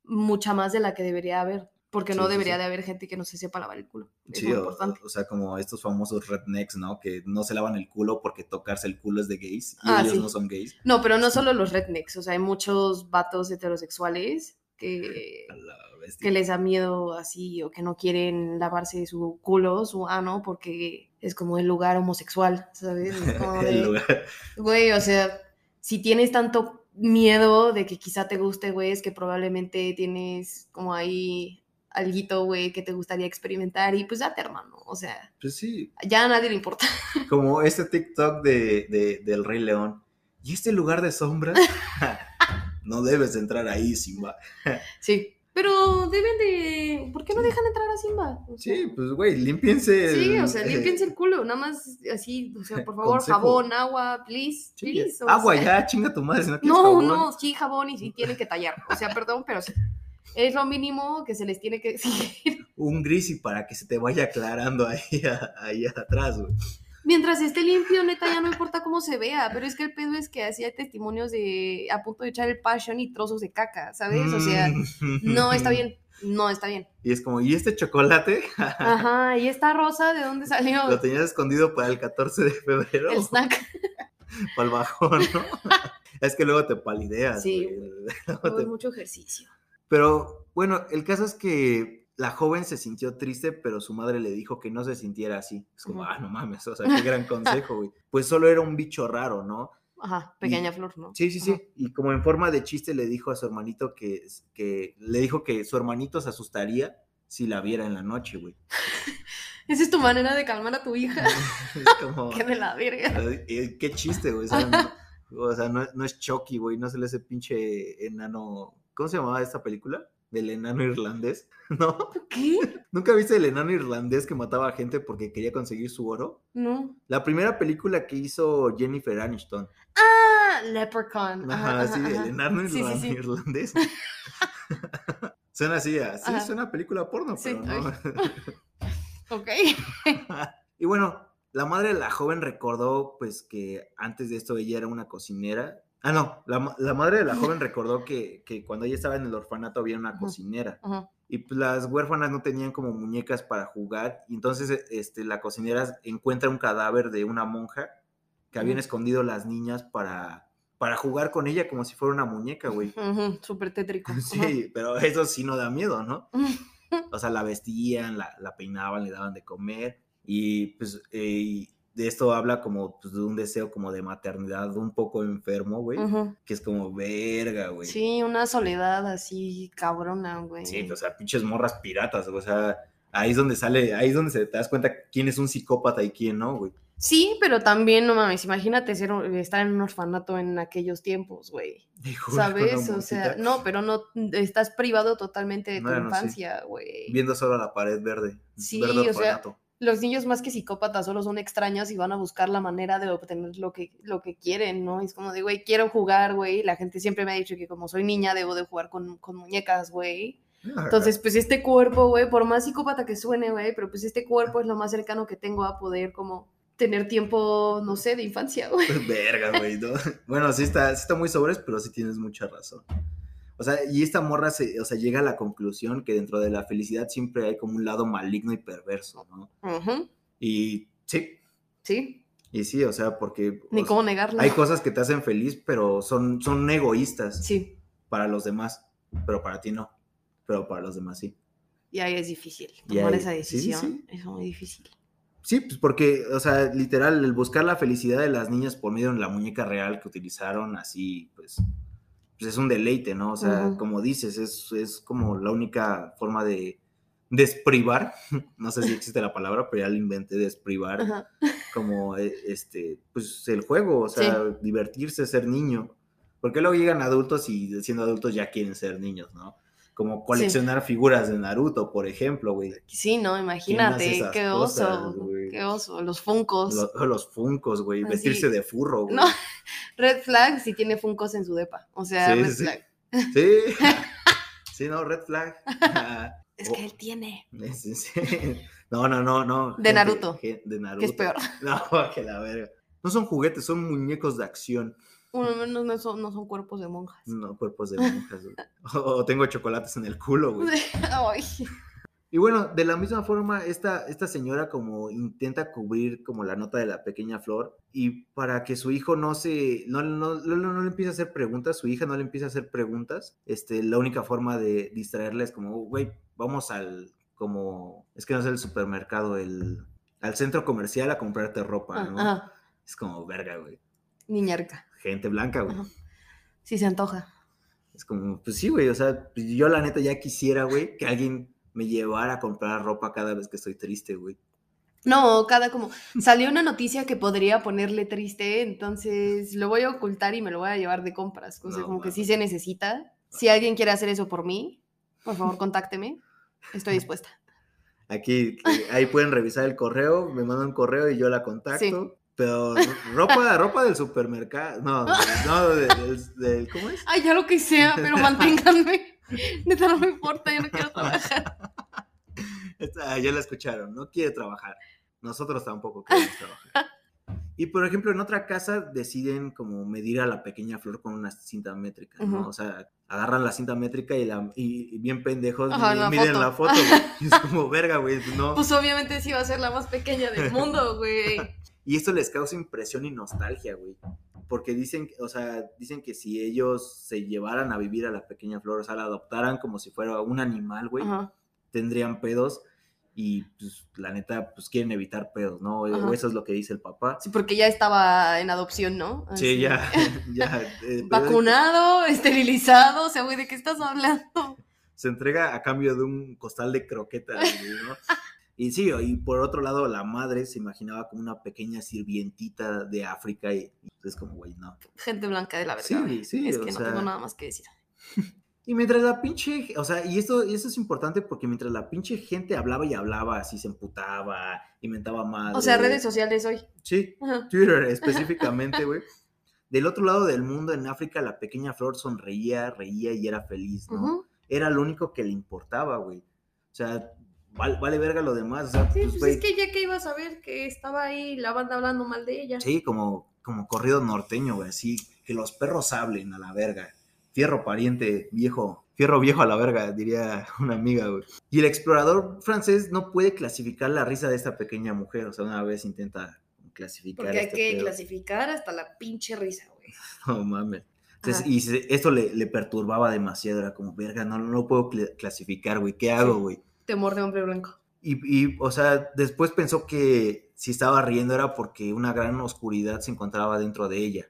mucha más de la que debería haber. Porque Sí, no debería sí. de haber gente que no se sepa lavar el culo. Es Sí, muy o, importante. o sea, como estos famosos rednecks, ¿no? Que no se lavan el culo porque tocarse el culo es de gays y Ah, ellos no son gays. No, pero no solo los rednecks, o sea, hay muchos vatos heterosexuales que, que les da miedo así o que no quieren lavarse su culo, su ano, porque es como el lugar homosexual, ¿sabes? Es como de, El lugar- Güey, o sea, si tienes tanto miedo de que quizá te guste, güey, es que probablemente tienes como ahí alguito, güey, que te gustaría experimentar y pues date, hermano, o sea, Pues sí, ya a nadie le importa. como este TikTok de, de- del Rey León. ¿Y este lugar de sombras? no debes de entrar ahí, Simba. Sí. Pero deben de... ¿Por qué no dejan entrar a Simba? O sea, Sí, pues güey, límpiense. Sí, el- o sea, límpiense el culo, nada más así, o sea, por favor, Consejo. jabón, agua, please, Sí, agua sea. ya, chinga tu madre, si no quieres No, jabón. no, sí, jabón y sí tienen que tallar. O sea, perdón, pero sí. Es lo mínimo que se les tiene que decir. Un gris y para que se te vaya aclarando ahí, ahí atrás, güey. Mientras esté limpio, neta, ya no importa cómo se vea. Pero es que el pedo es que hay testimonios de a punto de echar el passion y trozos de caca, ¿sabes? O sea, Mm. no está bien. No está bien. Y es como, ¿y este chocolate? Ajá, ¿y esta rosa de dónde salió? Lo tenías escondido para el 14 de febrero, El snack. para el bajón, ¿no? es que luego te palideas. Sí, güey. Te- mucho ejercicio. Pero bueno, el caso es que la joven se sintió triste, pero su madre le dijo que no se sintiera así. Es como, ah, no mames, o sea, qué gran consejo, güey. Pues solo era un bicho raro, ¿no? Ajá, pequeña flor, ¿no? Sí, sí, sí. Y como en forma de chiste le dijo a su hermanito que, que le dijo que su hermanito se asustaría si la viera en la noche, güey. Esa es tu manera de calmar a tu hija. es como, Qué de la verga. eh, qué chiste, güey. O sea, no, o sea, no, no es Chucky, güey. No se le hace pinche enano. ¿Cómo se llamaba esta película? Del enano irlandés, ¿no? ¿Qué? ¿Nunca viste el enano irlandés que mataba a gente porque quería conseguir su oro? No. La primera película que hizo Jennifer Aniston. Ah, Leprechaun. Ajá, sí, ajá. el enano Sí, sí, irlan- sí. irlandés. Suena así, así Ajá. es una película porno, Sí, pero no. Ok. y bueno, la madre de la joven recordó pues que antes de esto ella era una cocinera. Ah, no, la, la madre de la joven recordó que, que cuando ella estaba en el orfanato había una cocinera. Ajá. Y pues las huérfanas no tenían como muñecas para jugar. Y entonces e- este, la cocinera encuentra un cadáver de una monja que habían Ujú. escondido las niñas para, para jugar con ella como si fuera una muñeca, güey. Ujú, Súper tétrico. Sí, pero eso sí no da miedo, ¿no? O sea, la vestían, la, la peinaban, le daban de comer. Y pues eh, y esto habla como pues, de un deseo como de maternidad un poco enfermo, güey. Que es como verga, güey. Sí, una soledad así cabrona, güey. Sí, o sea, pinches morras piratas, o sea, ahí es donde sale, ahí es donde se te das cuenta quién es un psicópata y quién no, güey. Sí, pero también, no mames, imagínate ser, estar en un orfanato en aquellos tiempos, güey. ¿Sabes? O sea, no, pero no, estás privado totalmente de tu Bueno, infancia, güey. Viendo solo la pared verde. Sí, verde o sea. Los niños más que psicópatas solo son extraños y van a buscar la manera de obtener lo que, lo que quieren, ¿no? Es como de, güey, quiero jugar, güey. La gente siempre me ha dicho que como soy niña debo de jugar con, con muñecas, güey. Entonces, pues este cuerpo, güey, por más psicópata que suene, güey, pero pues este cuerpo es lo más cercano que tengo a poder como tener tiempo, no sé, de infancia, güey. Verga, güey. ¿no? Bueno, sí está, sí está muy sobres, pero sí tienes mucha razón. O sea, y esta morra se, o sea, llega a la conclusión que dentro de la felicidad siempre hay como un lado maligno y perverso, ¿no? Ujú, Y sí, Sí, y sí, o sea, porque ni cómo sea, negarlo. hay cosas que te hacen feliz, pero son, son egoístas Sí, para los demás, pero para ti no, pero para los demás sí. y ahí es difícil. Tomar ahí- esa sí, decisión sí. es muy difícil. Sí, pues porque, o sea, literal, el buscar la felicidad de las niñas por medio de la muñeca real que utilizaron, así, pues, pues es un deleite, ¿no? O sea, como dices, es, es como la única forma de desprivar, no sé si existe la palabra, pero ya la inventé, desprivar, como, eh, este, pues el juego, o sea, divertirse, ser niño. Porque luego llegan adultos y siendo adultos ya quieren ser niños, ¿no? Como coleccionar figuras de Naruto, por ejemplo, güey. Sí, no, imagínate, qué oso, qué oso, los funcos. Lo- los funcos, güey. Así. Vestirse de furro, güey. No, Red flag si tiene funcos en su depa, o sea, Sí, red sí. flag. Sí. sí, no, red flag. Es que él tiene. No, no, no, no. De Naruto, de Naruto. que es peor. No, que la verga. No son juguetes, son muñecos de acción. Uno menos no son, no son cuerpos de monjas. No, cuerpos de monjas. O tengo chocolates en el culo, güey. Y bueno, de la misma forma, esta, esta señora como intenta cubrir como la nota de la pequeña flor y para que su hijo no se, no, no, no, no le empiece a hacer preguntas, su hija no le empiece a hacer preguntas, este, la única forma de distraerla es como, güey, vamos al, como, es que no sé, el supermercado, el, al centro comercial a comprarte ropa, ¿no? ajá, Es como, verga, güey, niñarca. Gente blanca, güey. Sí se antoja. Es como, pues sí, güey, o sea, yo la neta ya quisiera, güey, que alguien me llevara a comprar ropa cada vez que estoy triste, güey. No, cada como salió una noticia que podría ponerle triste, entonces lo voy a ocultar y me lo voy a llevar de compras. O sea, No como que sí se necesita. Si alguien quiere hacer eso por mí, por favor, contácteme. Estoy dispuesta. Aquí, que ahí pueden revisar el correo, me mandan un correo y yo la contacto. Sí. Pero ropa, ropa del supermercado, no, no, del, del- del- ¿cómo es? Ay, ya lo que sea, pero manténganme. Neta, no me importa, yo no quiero trabajar. Esta, ya la escucharon, no quiere trabajar. Nosotros tampoco queremos trabajar. Y por ejemplo, en otra casa deciden como medir a la pequeña flor con una cinta métrica, ¿no? O sea, agarran la cinta métrica y, la, y, y bien pendejos Ajá, la miden foto. la foto, güey. Y es como, verga, güey, no. Pues obviamente sí va a ser la más pequeña del mundo, güey. Y esto les causa impresión y nostalgia, güey. Porque dicen, o sea, dicen que si ellos se llevaran a vivir a la pequeña flor, o sea, la adoptaran como si fuera un animal, güey, Ajá. tendrían pedos y pues la neta pues quieren evitar pedos, ¿no? Ajá. O eso es lo que dice el papá. Sí, porque ya estaba en adopción, ¿no? Sí, ya, ya. eh, Vacunado, esterilizado, o sea, güey, ¿de qué estás hablando? se entrega a cambio de un costal de croquetas, ¿no? Y sí, y por otro lado, la madre se imaginaba como una pequeña sirvientita de África y, y es como, güey, no. Gente blanca de la verdad. Sí, sí, Es o que no sea- tengo nada más que decir. Y mientras la pinche, o sea, y esto, y esto es importante porque mientras la pinche gente hablaba y hablaba, así se emputaba, inventaba madre. O sea, redes sociales hoy. Sí, Ajá. Twitter específicamente, güey. Del otro lado del mundo, en África, la pequeña flor sonreía, reía y era feliz, ¿no? Era lo único que le importaba, güey. O sea, val- vale verga lo demás, o sea, Sí, pues, pues es que ya que ibas a ver que estaba ahí la banda hablando mal de ella. Sí, como, como corrido norteño, güey, así, que los perros hablen a la verga. Fierro pariente, viejo, fierro viejo a la verga, diría una amiga, güey. Y el explorador francés no puede clasificar la risa de esta pequeña mujer, o sea, una vez intenta clasificar Porque hay este que pedo. clasificar hasta la pinche risa, güey. No mames. Entonces, y esto le, le perturbaba demasiado, era como, verga, no, no lo puedo cl- clasificar, güey, ¿qué hago, Sí. güey? Temor de hombre blanco. Y, y, o sea, después pensó que si estaba riendo era porque una gran oscuridad se encontraba dentro de ella.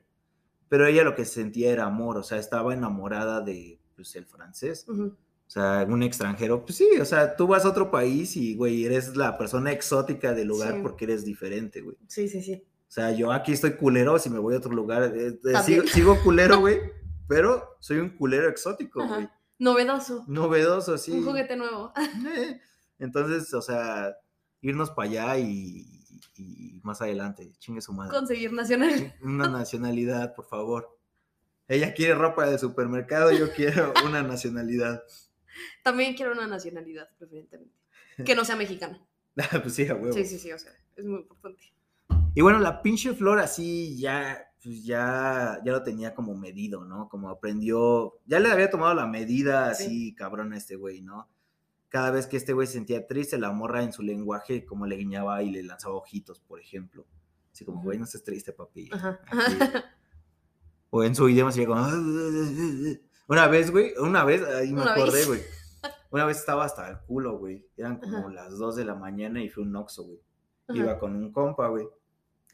Pero ella lo que sentía era amor, o sea, estaba enamorada de, pues, el francés. Ujú. O sea, un extranjero, pues sí, o sea, tú vas a otro país y, güey, eres la persona exótica del lugar Sí. porque eres diferente, güey. Sí, sí, sí. O sea, yo aquí estoy culero, si me voy a otro lugar, eh, eh, sigo, sigo culero, güey, pero soy un culero exótico, Ajá. güey. Novedoso. Novedoso, sí. Un juguete nuevo. Eh, Entonces, o sea, irnos para allá y, y más adelante, chingue su madre. Conseguir nacional. Una nacionalidad, por favor. Ella quiere ropa de supermercado, yo quiero una nacionalidad. También quiero una nacionalidad, preferentemente. Que no sea mexicana. pues sí, a huevo. Sí, sí, sí, o sea, es muy importante. Y bueno, la pinche flor así ya, pues ya, ya lo tenía como medido, ¿no? Como aprendió, ya le había tomado la medida así, cabrón, a este güey, ¿no? Cada vez que este güey se sentía triste, la morra en su lenguaje como le guiñaba y le lanzaba ojitos, por ejemplo. Así como, güey, no estés triste, papi. Ajá. O en su idioma sería como... Una vez, güey, una vez, ahí me Una acordé, güey. Una vez estaba hasta el culo, güey. Eran como Ajá. las 2 de la mañana y fue un Oxxo, güey. Iba con un compa, güey.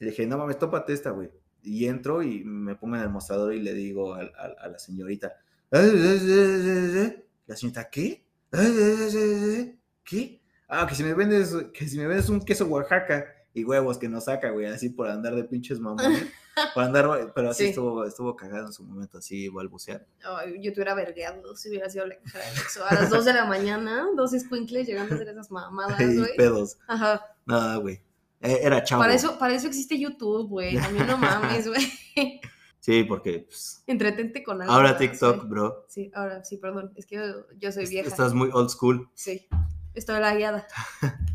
Le dije, no mames, tópate esta, güey. Y entro y me pongo en el mostrador y le digo al- al- a, la señorita, la señorita, ¿qué? ¿Qué? Ah, que si me vendes, que si me vendes un queso Oaxaca y huevos que nos saca, güey, así por andar de pinches mamones. por andar, pero así Sí. estuvo, estuvo cagado en su momento, así balbucear. Ay, yo te hubiera vergueado si hubiera sido la. A las 2 de la mañana, dos squinkles llegando a hacer esas mamadas, güey. pedos. Ajá. Nada, güey. Eh, Era chavo. Para eso, para eso existe YouTube, güey. También no mames, güey. Sí, porque pues, Entretente con algo. ahora TikTok, bro. Sí, ahora sí, perdón. Es que yo, yo soy vieja. Estás muy old school. Sí. Estoy la guiada.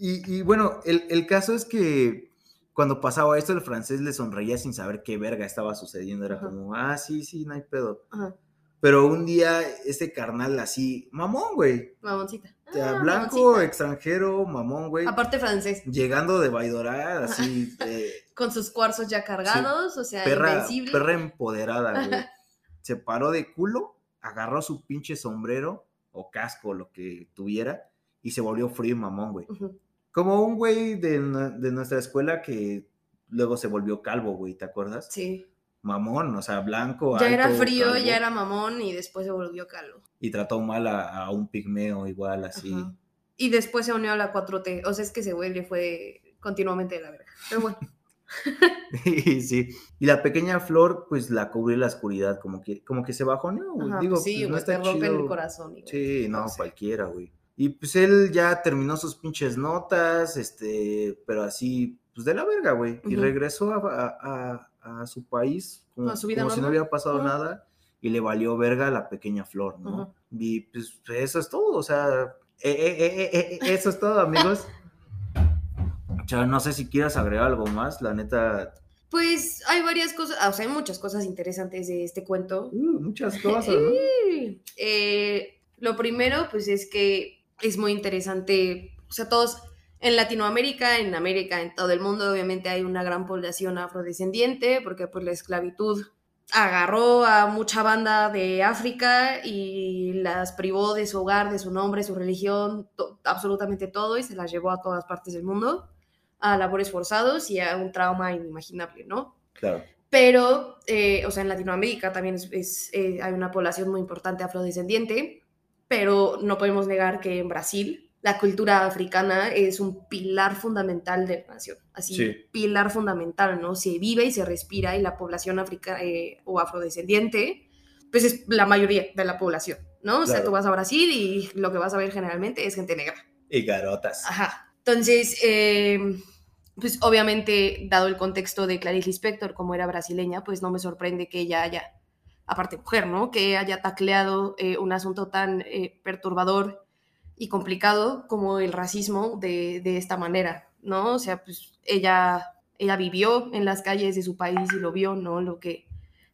Y, y bueno, el, el caso es que cuando pasaba esto, el francés le sonreía sin saber qué verga estaba sucediendo. Era Ajá. como, ah, sí, sí, no hay pedo. Ajá. Pero un día, este carnal así, mamón, güey. Mamoncita. Ah, blanco, extranjero, mamón, güey. Aparte francés. Llegando de Baidorá, así, eh, Con sus cuarzos ya cargados, o sea, perra, invencible. perra empoderada, güey. Se paró de culo, agarró su pinche sombrero o casco, lo que tuviera, y se volvió frío y mamón, güey. Como un güey de, de nuestra escuela que luego se volvió calvo, güey, ¿te acuerdas? Sí. Mamón, o sea, blanco. Ya era frío, calvo, ya era mamón y después se volvió calvo. Y trató mal a, a un pigmeo igual, así. Ajá. Y después se unió a la 4T. O sea, es que ese güey le fue continuamente de la verga. Pero bueno. y sí. Y la pequeña flor, pues la cubrió la oscuridad, como que, como que se bajoneó, güey. Digo, pues sí, pues, no te rompen el corazón. y, güey, Sí, no, cualquiera, güey. Y pues él ya terminó sus pinches notas, este, pero así, pues de la verga, güey. Y regresó a, a- a- a su país como, A su vida como si no hubiera pasado nada y le valió verga la pequeña flor, ¿no? Y pues eso es todo, o sea, eh, eh, eh, eso es todo, amigos. O sea, no sé si quieras agregar algo más, la neta, Pues hay varias cosas, ah, o sea, hay muchas cosas interesantes de este cuento. uh, muchas cosas, ¿no? Lo primero, pues es que es muy interesante, o sea, todos en Latinoamérica, en América, en todo el mundo, obviamente hay una gran población afrodescendiente, porque pues la esclavitud agarró a mucha banda de África y las privó de su hogar, de su nombre, su religión, absolutamente todo y se las llevó a todas partes del mundo, a labores forzados y a un trauma inimaginable, ¿no? Claro. Pero, eh, o sea, en Latinoamérica también es, eh, hay una población muy importante afrodescendiente, pero no podemos negar que en Brasil la cultura africana es un pilar fundamental de la nación, así, pilar fundamental, ¿no? Se vive y se respira y la población africana eh, o afrodescendiente, pues es la mayoría de la población, ¿no? O sea, tú vas a Brasil y lo que vas a ver generalmente es gente negra. Y garotas. Ajá. Entonces, em, pues obviamente, dado el contexto de Clarice Lispector, como era brasileña, pues no me sorprende que ella haya, aparte mujer, ¿no? Que haya tacleado eh, un asunto tan eh, perturbador y complicado como el racismo de, de, esta manera, ¿no? O sea, pues ella, ella vivió en las calles de su país y lo vio, ¿no? Lo que,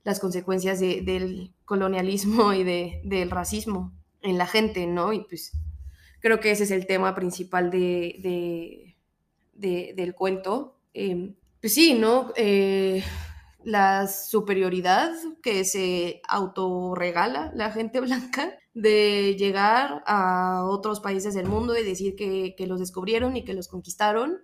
las consecuencias de, del colonialismo y de, del racismo en la gente, ¿no? Y pues creo que ese es el tema principal de, del cuento. Em, pues sí, ¿no? Eh, la superioridad que se autorregala la gente blanca de llegar a otros países del mundo y decir que, los descubrieron y que los conquistaron.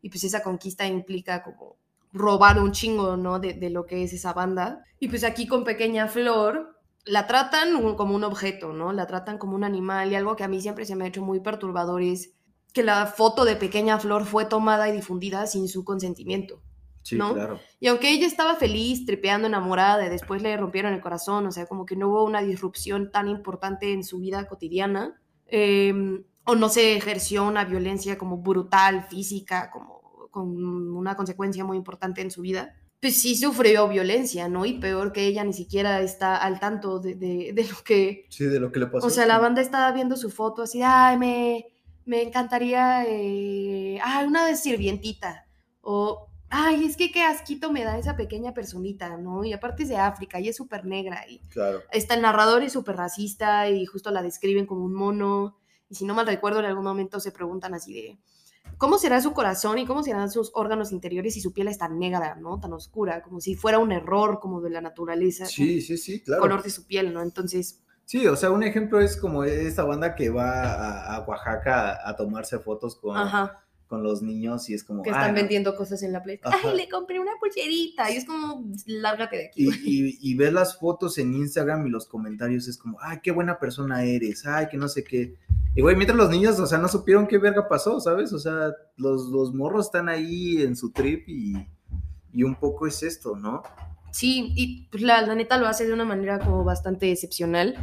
Y pues esa conquista implica como robar un chingo, ¿no? De, de, lo que es esa banda. Y pues aquí con Pequeña Flor la tratan como un objeto, ¿no? La tratan como un animal y algo que a mí siempre se me ha hecho muy perturbador es que la foto de Pequeña Flor fue tomada y difundida sin su consentimiento. Sí, ¿no? claro. Y aunque ella estaba feliz, tripeando, enamorada, y después le rompieron el corazón, o sea, como que no hubo una disrupción tan importante en su vida cotidiana, em, o no se ejerció una violencia como brutal, física, como con una consecuencia muy importante en su vida, pues sí sufrió violencia, ¿no? Y peor que ella ni siquiera está al tanto de, de, de lo que... Sí, de lo que le pasó. O sea, la banda estaba viendo su foto así, ay, me, me encantaría, eh, ay, una sirvientita, o ay, es que qué asquito me da esa pequeña personita, ¿no? Y aparte es de África y es súper negra. Y claro. Está el narrador es súper racista y justo la describen como un mono. Y si no mal recuerdo, en algún momento se preguntan así de, ¿cómo será su corazón y cómo serán sus órganos interiores si su piel es tan negra, ¿no? Tan oscura, como si fuera un error como de la naturaleza. Sí, sí, sí, claro. color de su piel, ¿no? Entonces... Sí, o sea, un ejemplo es como esta banda que va a, Oaxaca a, tomarse fotos con... Ajá con los niños y es como... Que están vendiendo cosas en la playa. Ay, le compré una pulserita y es como, lárgate de aquí. Y, y, ves las fotos en Instagram y los comentarios es como, ay, qué buena persona eres, ay, que no sé qué. Y güey, mientras los niños, o sea, no supieron qué verga pasó, ¿sabes? O sea, los, los morros están ahí en su trip y, y un poco es esto, ¿no? Sí, y pues la, la neta lo hace de una manera como bastante excepcional,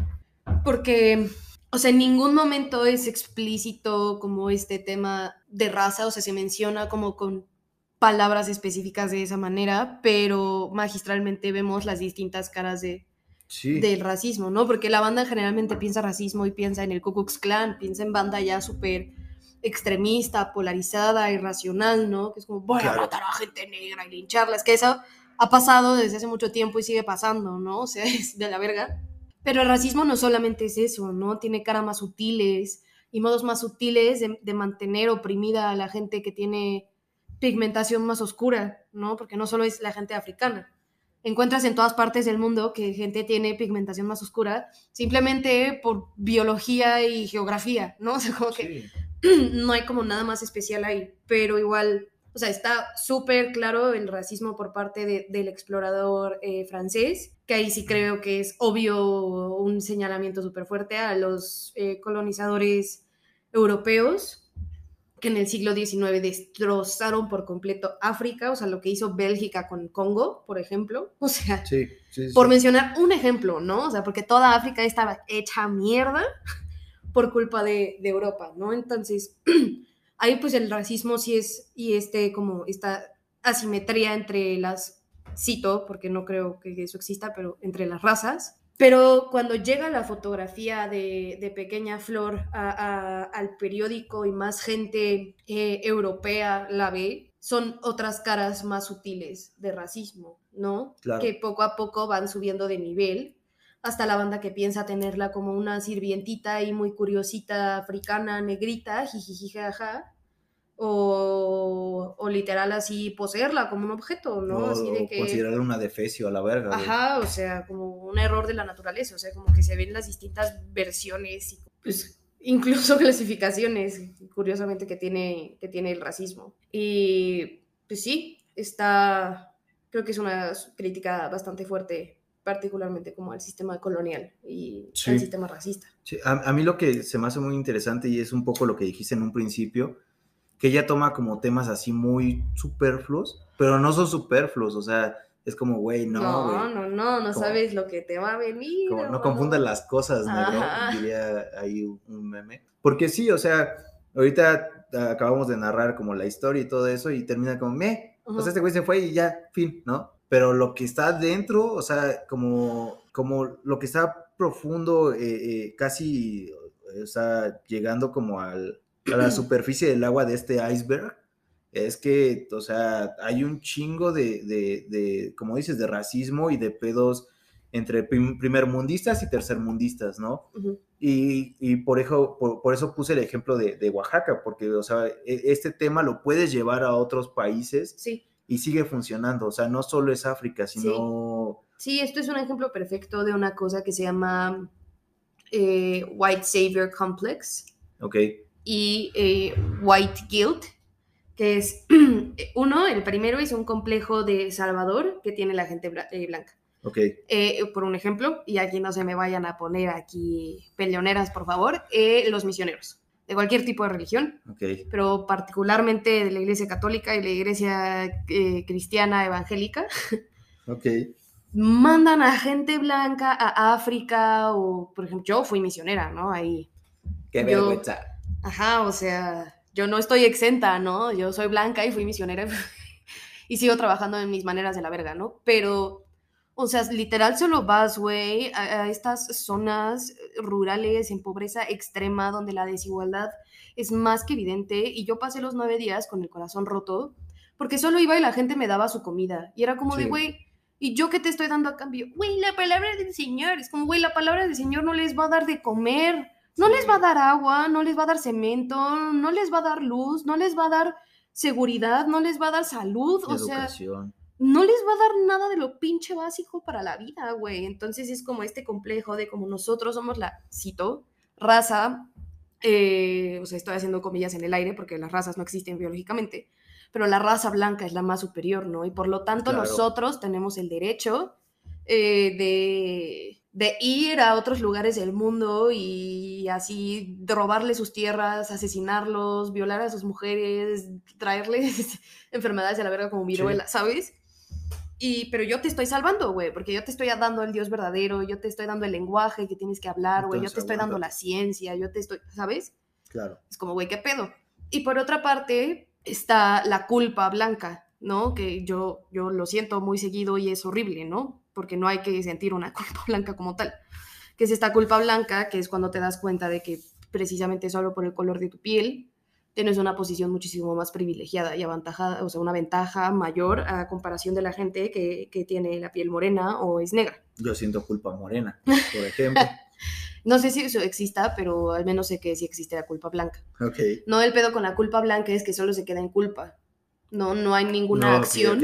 porque o sea, en ningún momento es explícito como este tema de raza, o sea, se menciona como con palabras específicas de esa manera, pero magistralmente vemos las distintas caras de, del racismo, ¿no? Porque la banda generalmente piensa racismo y piensa en el Ku Klux Klan, piensa en banda ya súper extremista, polarizada, irracional, ¿no? Que es como, voy a matar a gente negra y lincharla. Es que eso ha pasado desde hace mucho tiempo y sigue pasando, ¿no? O sea, es de la verga. Pero el racismo no solamente es eso, ¿no? Tiene caras más sutiles y modos más sutiles de, mantener oprimida a la gente que tiene pigmentación más oscura, ¿no? Porque no solo es la gente africana. Encuentras en todas partes del mundo que gente tiene pigmentación más oscura simplemente por biología y geografía, ¿no? O sea, como que no hay como nada más especial ahí, pero igual o sea, está súper claro el racismo por parte del explorador eh, francés, que ahí sí creo que es obvio un señalamiento súper fuerte a los eh, colonizadores europeos que en el siglo XIX destrozaron por completo África, o sea, lo que hizo Bélgica con Congo, por ejemplo, o sea, por mencionar un ejemplo, ¿no? O sea, porque toda África estaba hecha mierda por culpa de, de Europa, ¿no? Entonces, ahí pues el racismo sí es, y este como esta asimetría entre las, cito, porque no creo que eso exista, pero entre las razas. Pero cuando llega la fotografía de, Pequeña Flor al periódico y más gente eh, europea la ve, son otras caras más sutiles de racismo, ¿no? Que poco a poco van subiendo de nivel hasta la banda que piensa tenerla como una sirvientita y muy curiosita africana, negrita, jijijijaja, o, o literal así poseerla como un objeto, ¿no? O, así de o que... considerarle una defecio a la verga. güey. Ajá, o sea, como un error de la naturaleza, o sea, como que se ven las distintas versiones y pues incluso clasificaciones, curiosamente, que tiene, que tiene el racismo. Y pues sí, está, creo que es una crítica bastante fuerte, particularmente como al sistema colonial y Sí. al sistema racista. Sí, a, a mí lo que se me hace muy interesante y es un poco lo que dijiste en un principio, que ella toma como temas así muy superfluos, pero no son superfluos, o sea, es como, güey, no, No, güey. no, no, no Como- sabes lo que te va a venir. como no confundas las cosas, ¿no? Ajá. Diría ahí un meme. Porque sí, o sea, ahorita acabamos de narrar como la historia y todo eso y termina como, me, o sea, este güey se fue y ya, fin, ¿no? Pero lo que está dentro, o sea, como, como lo que está profundo, eh, eh, casi, o sea, llegando como al, a la superficie del agua de este iceberg, es que, o sea, hay un chingo de, de, de, como dices, de racismo y de pedos entre prim- primermundistas y tercermundistas, ¿no? Y, y por, eso, por, por eso puse el ejemplo de, de Oaxaca, porque, o sea, e- este tema lo puedes llevar a otros países Sí, y sigue funcionando, o sea, no solo es África, sino... sí, esto es un ejemplo perfecto de una cosa que se llama eh, White Savior Complex. Ok, y eh, White Guilt, que es uno, el primero es un complejo de Salvador que tiene la gente eh, blanca. ok, Eh, por un ejemplo, y aquí no se me vayan a poner aquí peleoneras, por favor, eh, los misioneros, de cualquier tipo de religión, pero particularmente de la Iglesia Católica y la Iglesia eh, Cristiana Evangélica, mandan a gente blanca a África, o por ejemplo, yo fui misionera, ¿no? Ahí qué Yo- vergüenza. Ajá, o sea, yo no estoy exenta, ¿no? Yo soy blanca y fui misionera y sigo trabajando en mis maneras de la verga, ¿no? Pero, o sea, literal solo vas, güey, a, a estas zonas rurales en pobreza extrema donde la desigualdad es más que evidente y yo pasé los nueve días con el corazón roto porque solo iba y la gente me daba su comida y era como de, güey, ¿y yo qué te estoy dando a cambio? Güey, la palabra del Señor, es como, güey, la palabra del Señor no les va a dar de comer. No Sí. les va a dar agua, no les va a dar cemento, no les va a dar luz, no les va a dar seguridad, no les va a dar salud, o sea. No les va a dar nada de lo pinche básico para la vida, güey. Entonces es como este complejo de como nosotros somos la, cito, raza, eh, o sea, estoy haciendo comillas en el aire porque las razas no existen biológicamente, pero la raza blanca es la más superior, ¿no? Y por lo tanto Claro. nosotros tenemos el derecho eh, de, de ir a otros lugares del mundo y así robarle sus tierras, asesinarlos, violar a sus mujeres, traerles enfermedades de la verga como viruela, ¿sabes? Y, pero yo te estoy salvando, güey, porque yo te estoy dando el Dios verdadero, yo te estoy dando el lenguaje que tienes que hablar, güey, yo te estoy dando la ciencia, yo te estoy, ¿sabes? Claro. Es como, güey, ¿qué pedo? Y por otra parte está la culpa blanca, ¿no? Que yo, yo lo siento muy seguido y es horrible, ¿no? Porque no hay que sentir una culpa blanca como tal. Que es esta culpa blanca, que es cuando te das cuenta de que precisamente solo por el color de tu piel tienes una posición muchísimo más privilegiada y avantajada, o sea, una ventaja mayor a comparación de la gente que, que tiene la piel morena o es negra. Yo siento culpa morena, por ejemplo. No sé si eso exista, pero al menos sé que sí existe la culpa blanca. ok. No, el pedo con la culpa blanca es que solo se queda en culpa. No, no hay ninguna No, acción.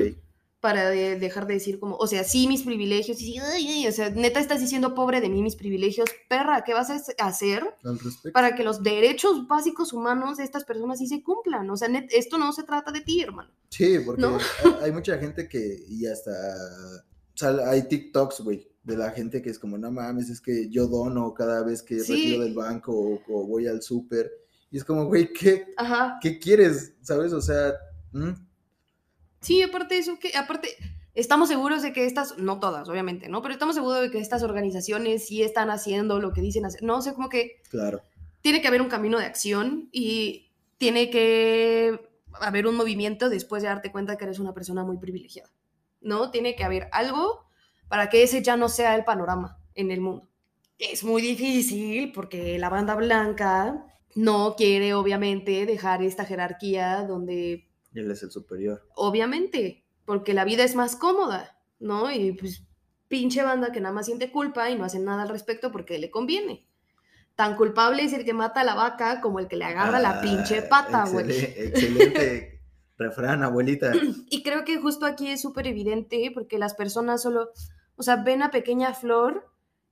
Para de- dejar de decir como, o sea, sí mis privilegios, y sí, ay, ay, o sea, neta estás diciendo pobre de mí mis privilegios, perra, ¿qué vas a hac- hacer Al para que los derechos básicos humanos de estas personas sí se cumplan? O sea, net- esto no se trata de ti, hermano. Sí, porque ¿No? hay, mucha gente que, y hasta, o sea, hay TikToks, güey, de la gente que es como, no mames, es que yo dono cada vez que Sí. retiro del banco o, o voy al súper. Y es como, güey, ¿qué, Ajá. ¿qué quieres? ¿Sabes? O sea. Sí, aparte de eso, que aparte, estamos seguros de que estas, no todas, obviamente, ¿no? Pero estamos seguros de que estas organizaciones sí están haciendo lo que dicen hacer. No sé, como que claro, tiene que haber un camino de acción y tiene que haber un movimiento después de darte cuenta que eres una persona muy privilegiada, ¿no? Tiene que haber algo para que ese ya no sea el panorama en el mundo. Es muy difícil porque la banda blanca no quiere, obviamente, dejar esta jerarquía donde él es el superior. obviamente, porque la vida es más cómoda, ¿no? Y pues pinche banda que nada más siente culpa y no hace nada al respecto porque le conviene. Tan culpable es el que mata a la vaca como el que le agarra la pinche Ah, pata, güey. excele- Excelente refrán, abuelita. Y creo que justo aquí es súper evidente porque las personas solo, o sea, ven a Pequeña Flor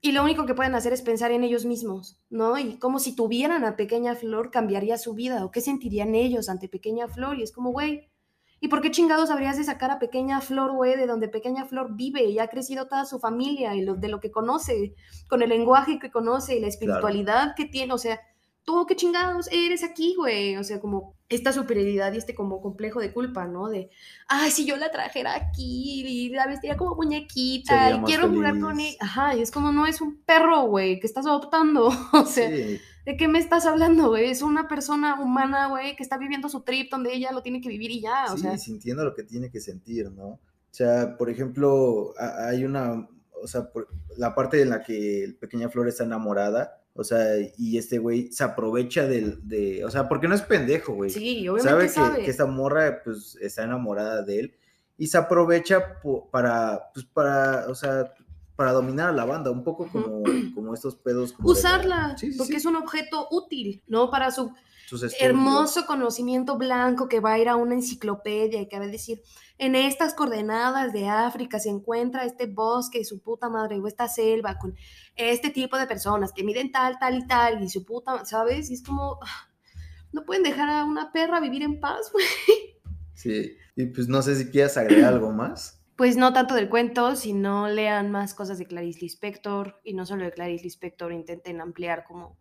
y lo único que pueden hacer es pensar en ellos mismos, ¿no? Y como si tuvieran a Pequeña Flor cambiaría su vida o qué sentirían ellos ante Pequeña Flor y es como, güey, ¿y por qué chingados habrías de sacar a Pequeña Flor, güey, de donde Pequeña Flor vive y ha crecido toda su familia y lo, de lo que conoce, con el lenguaje que conoce y la espiritualidad que tiene, o sea, tú qué chingados eres aquí, güey, o sea, como esta superioridad y este como complejo de culpa, ¿no? De, ay, si yo la trajera aquí y la vestiría como muñequita Sería y quiero jugar con ella. Ajá, y es como, no es un perro, güey, que estás adoptando. O sea, Sí, ¿de qué me estás hablando, güey? Es una persona humana, güey, que está viviendo su trip donde ella lo tiene que vivir y ya, o sí, sea. sintiendo lo que tiene que sentir, ¿no? O sea, por ejemplo, hay una, o sea, por- la parte en la que el pequeña Flor está enamorada, o sea, y este güey se aprovecha del, de, o sea, porque no es pendejo, güey. Sí, sabe obviamente que, sabe. que esta morra, pues, está enamorada de él y se aprovecha para, pues, para, o sea, para dominar a la banda, un poco como, como estos pedos. Como la- Usarla, Sí, sí, porque sí, es un objeto útil, ¿no? Para su sus estudios. hermoso conocimiento blanco que va a ir a una enciclopedia y que va a decir, en estas coordenadas de África se encuentra este bosque y su puta madre, o esta selva con este tipo de personas que miden tal, tal y tal, y su puta, ¿sabes? Y es como, no pueden dejar a una perra vivir en paz, güey. Sí, y pues no sé si quieras agregar algo más. Pues no tanto del cuento, sino lean más cosas de Clarice Lispector, y no solo de Clarice Lispector, intenten ampliar como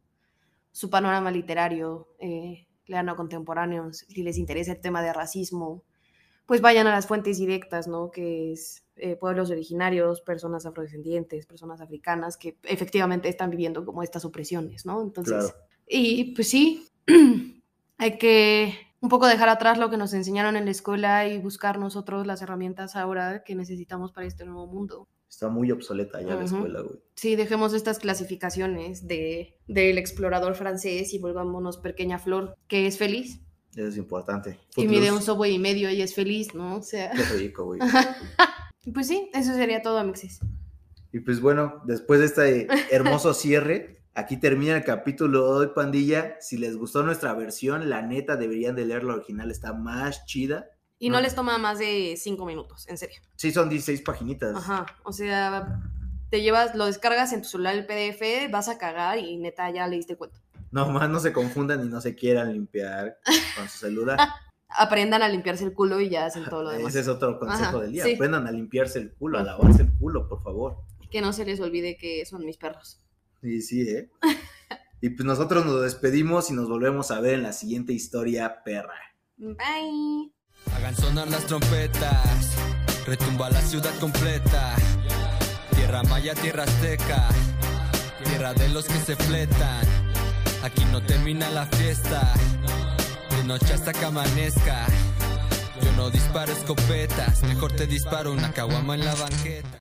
su panorama literario, eh, lean a contemporáneos, si les interesa el tema de racismo, pues vayan a las fuentes directas, ¿no? Que es eh, pueblos originarios, personas afrodescendientes, personas africanas que efectivamente están viviendo como estas opresiones, ¿no? Entonces, Claro. y pues sí, hay que un poco dejar atrás lo que nos enseñaron en la escuela y buscar nosotros las herramientas ahora que necesitamos para este nuevo mundo. Está muy obsoleta ya la escuela, güey. Sí, dejemos estas clasificaciones de, del explorador francés y volvámonos pequeña flor, que es feliz. Eso es importante. Y mide un subway y medio y es feliz, ¿no? O sea, Qué rico, güey. pues sí, eso sería todo, Amixis. Y pues bueno, después de este hermoso cierre, aquí termina el capítulo de hoy, pandilla. Si les gustó nuestra versión, la neta deberían de leer la original, está más chida. Y no Ah. les toma más de cinco minutos, en serio. Sí, son 16 paginitas. Ajá, o sea, te llevas, lo descargas en tu celular el PDF, vas a cagar y neta ya leíste el cuento. No más no se confundan y no se quieran limpiar con su celular. Aprendan a limpiarse el culo y ya hacen todo lo demás. Ese es otro consejo Ajá, del día. sí. Aprendan a limpiarse el culo, a lavarse el culo, por favor. Que no se les olvide que son mis perros. Sí, sí, ¿eh? y pues nosotros nos despedimos y nos volvemos a ver en la siguiente historia, perra. Bye. Hagan sonar las trompetas, retumba la ciudad completa. Tierra maya, tierra azteca, tierra de los que se fletan. Aquí no termina la fiesta, de noche hasta que amanezca. Yo no disparo escopetas, mejor te disparo una caguama en la banqueta.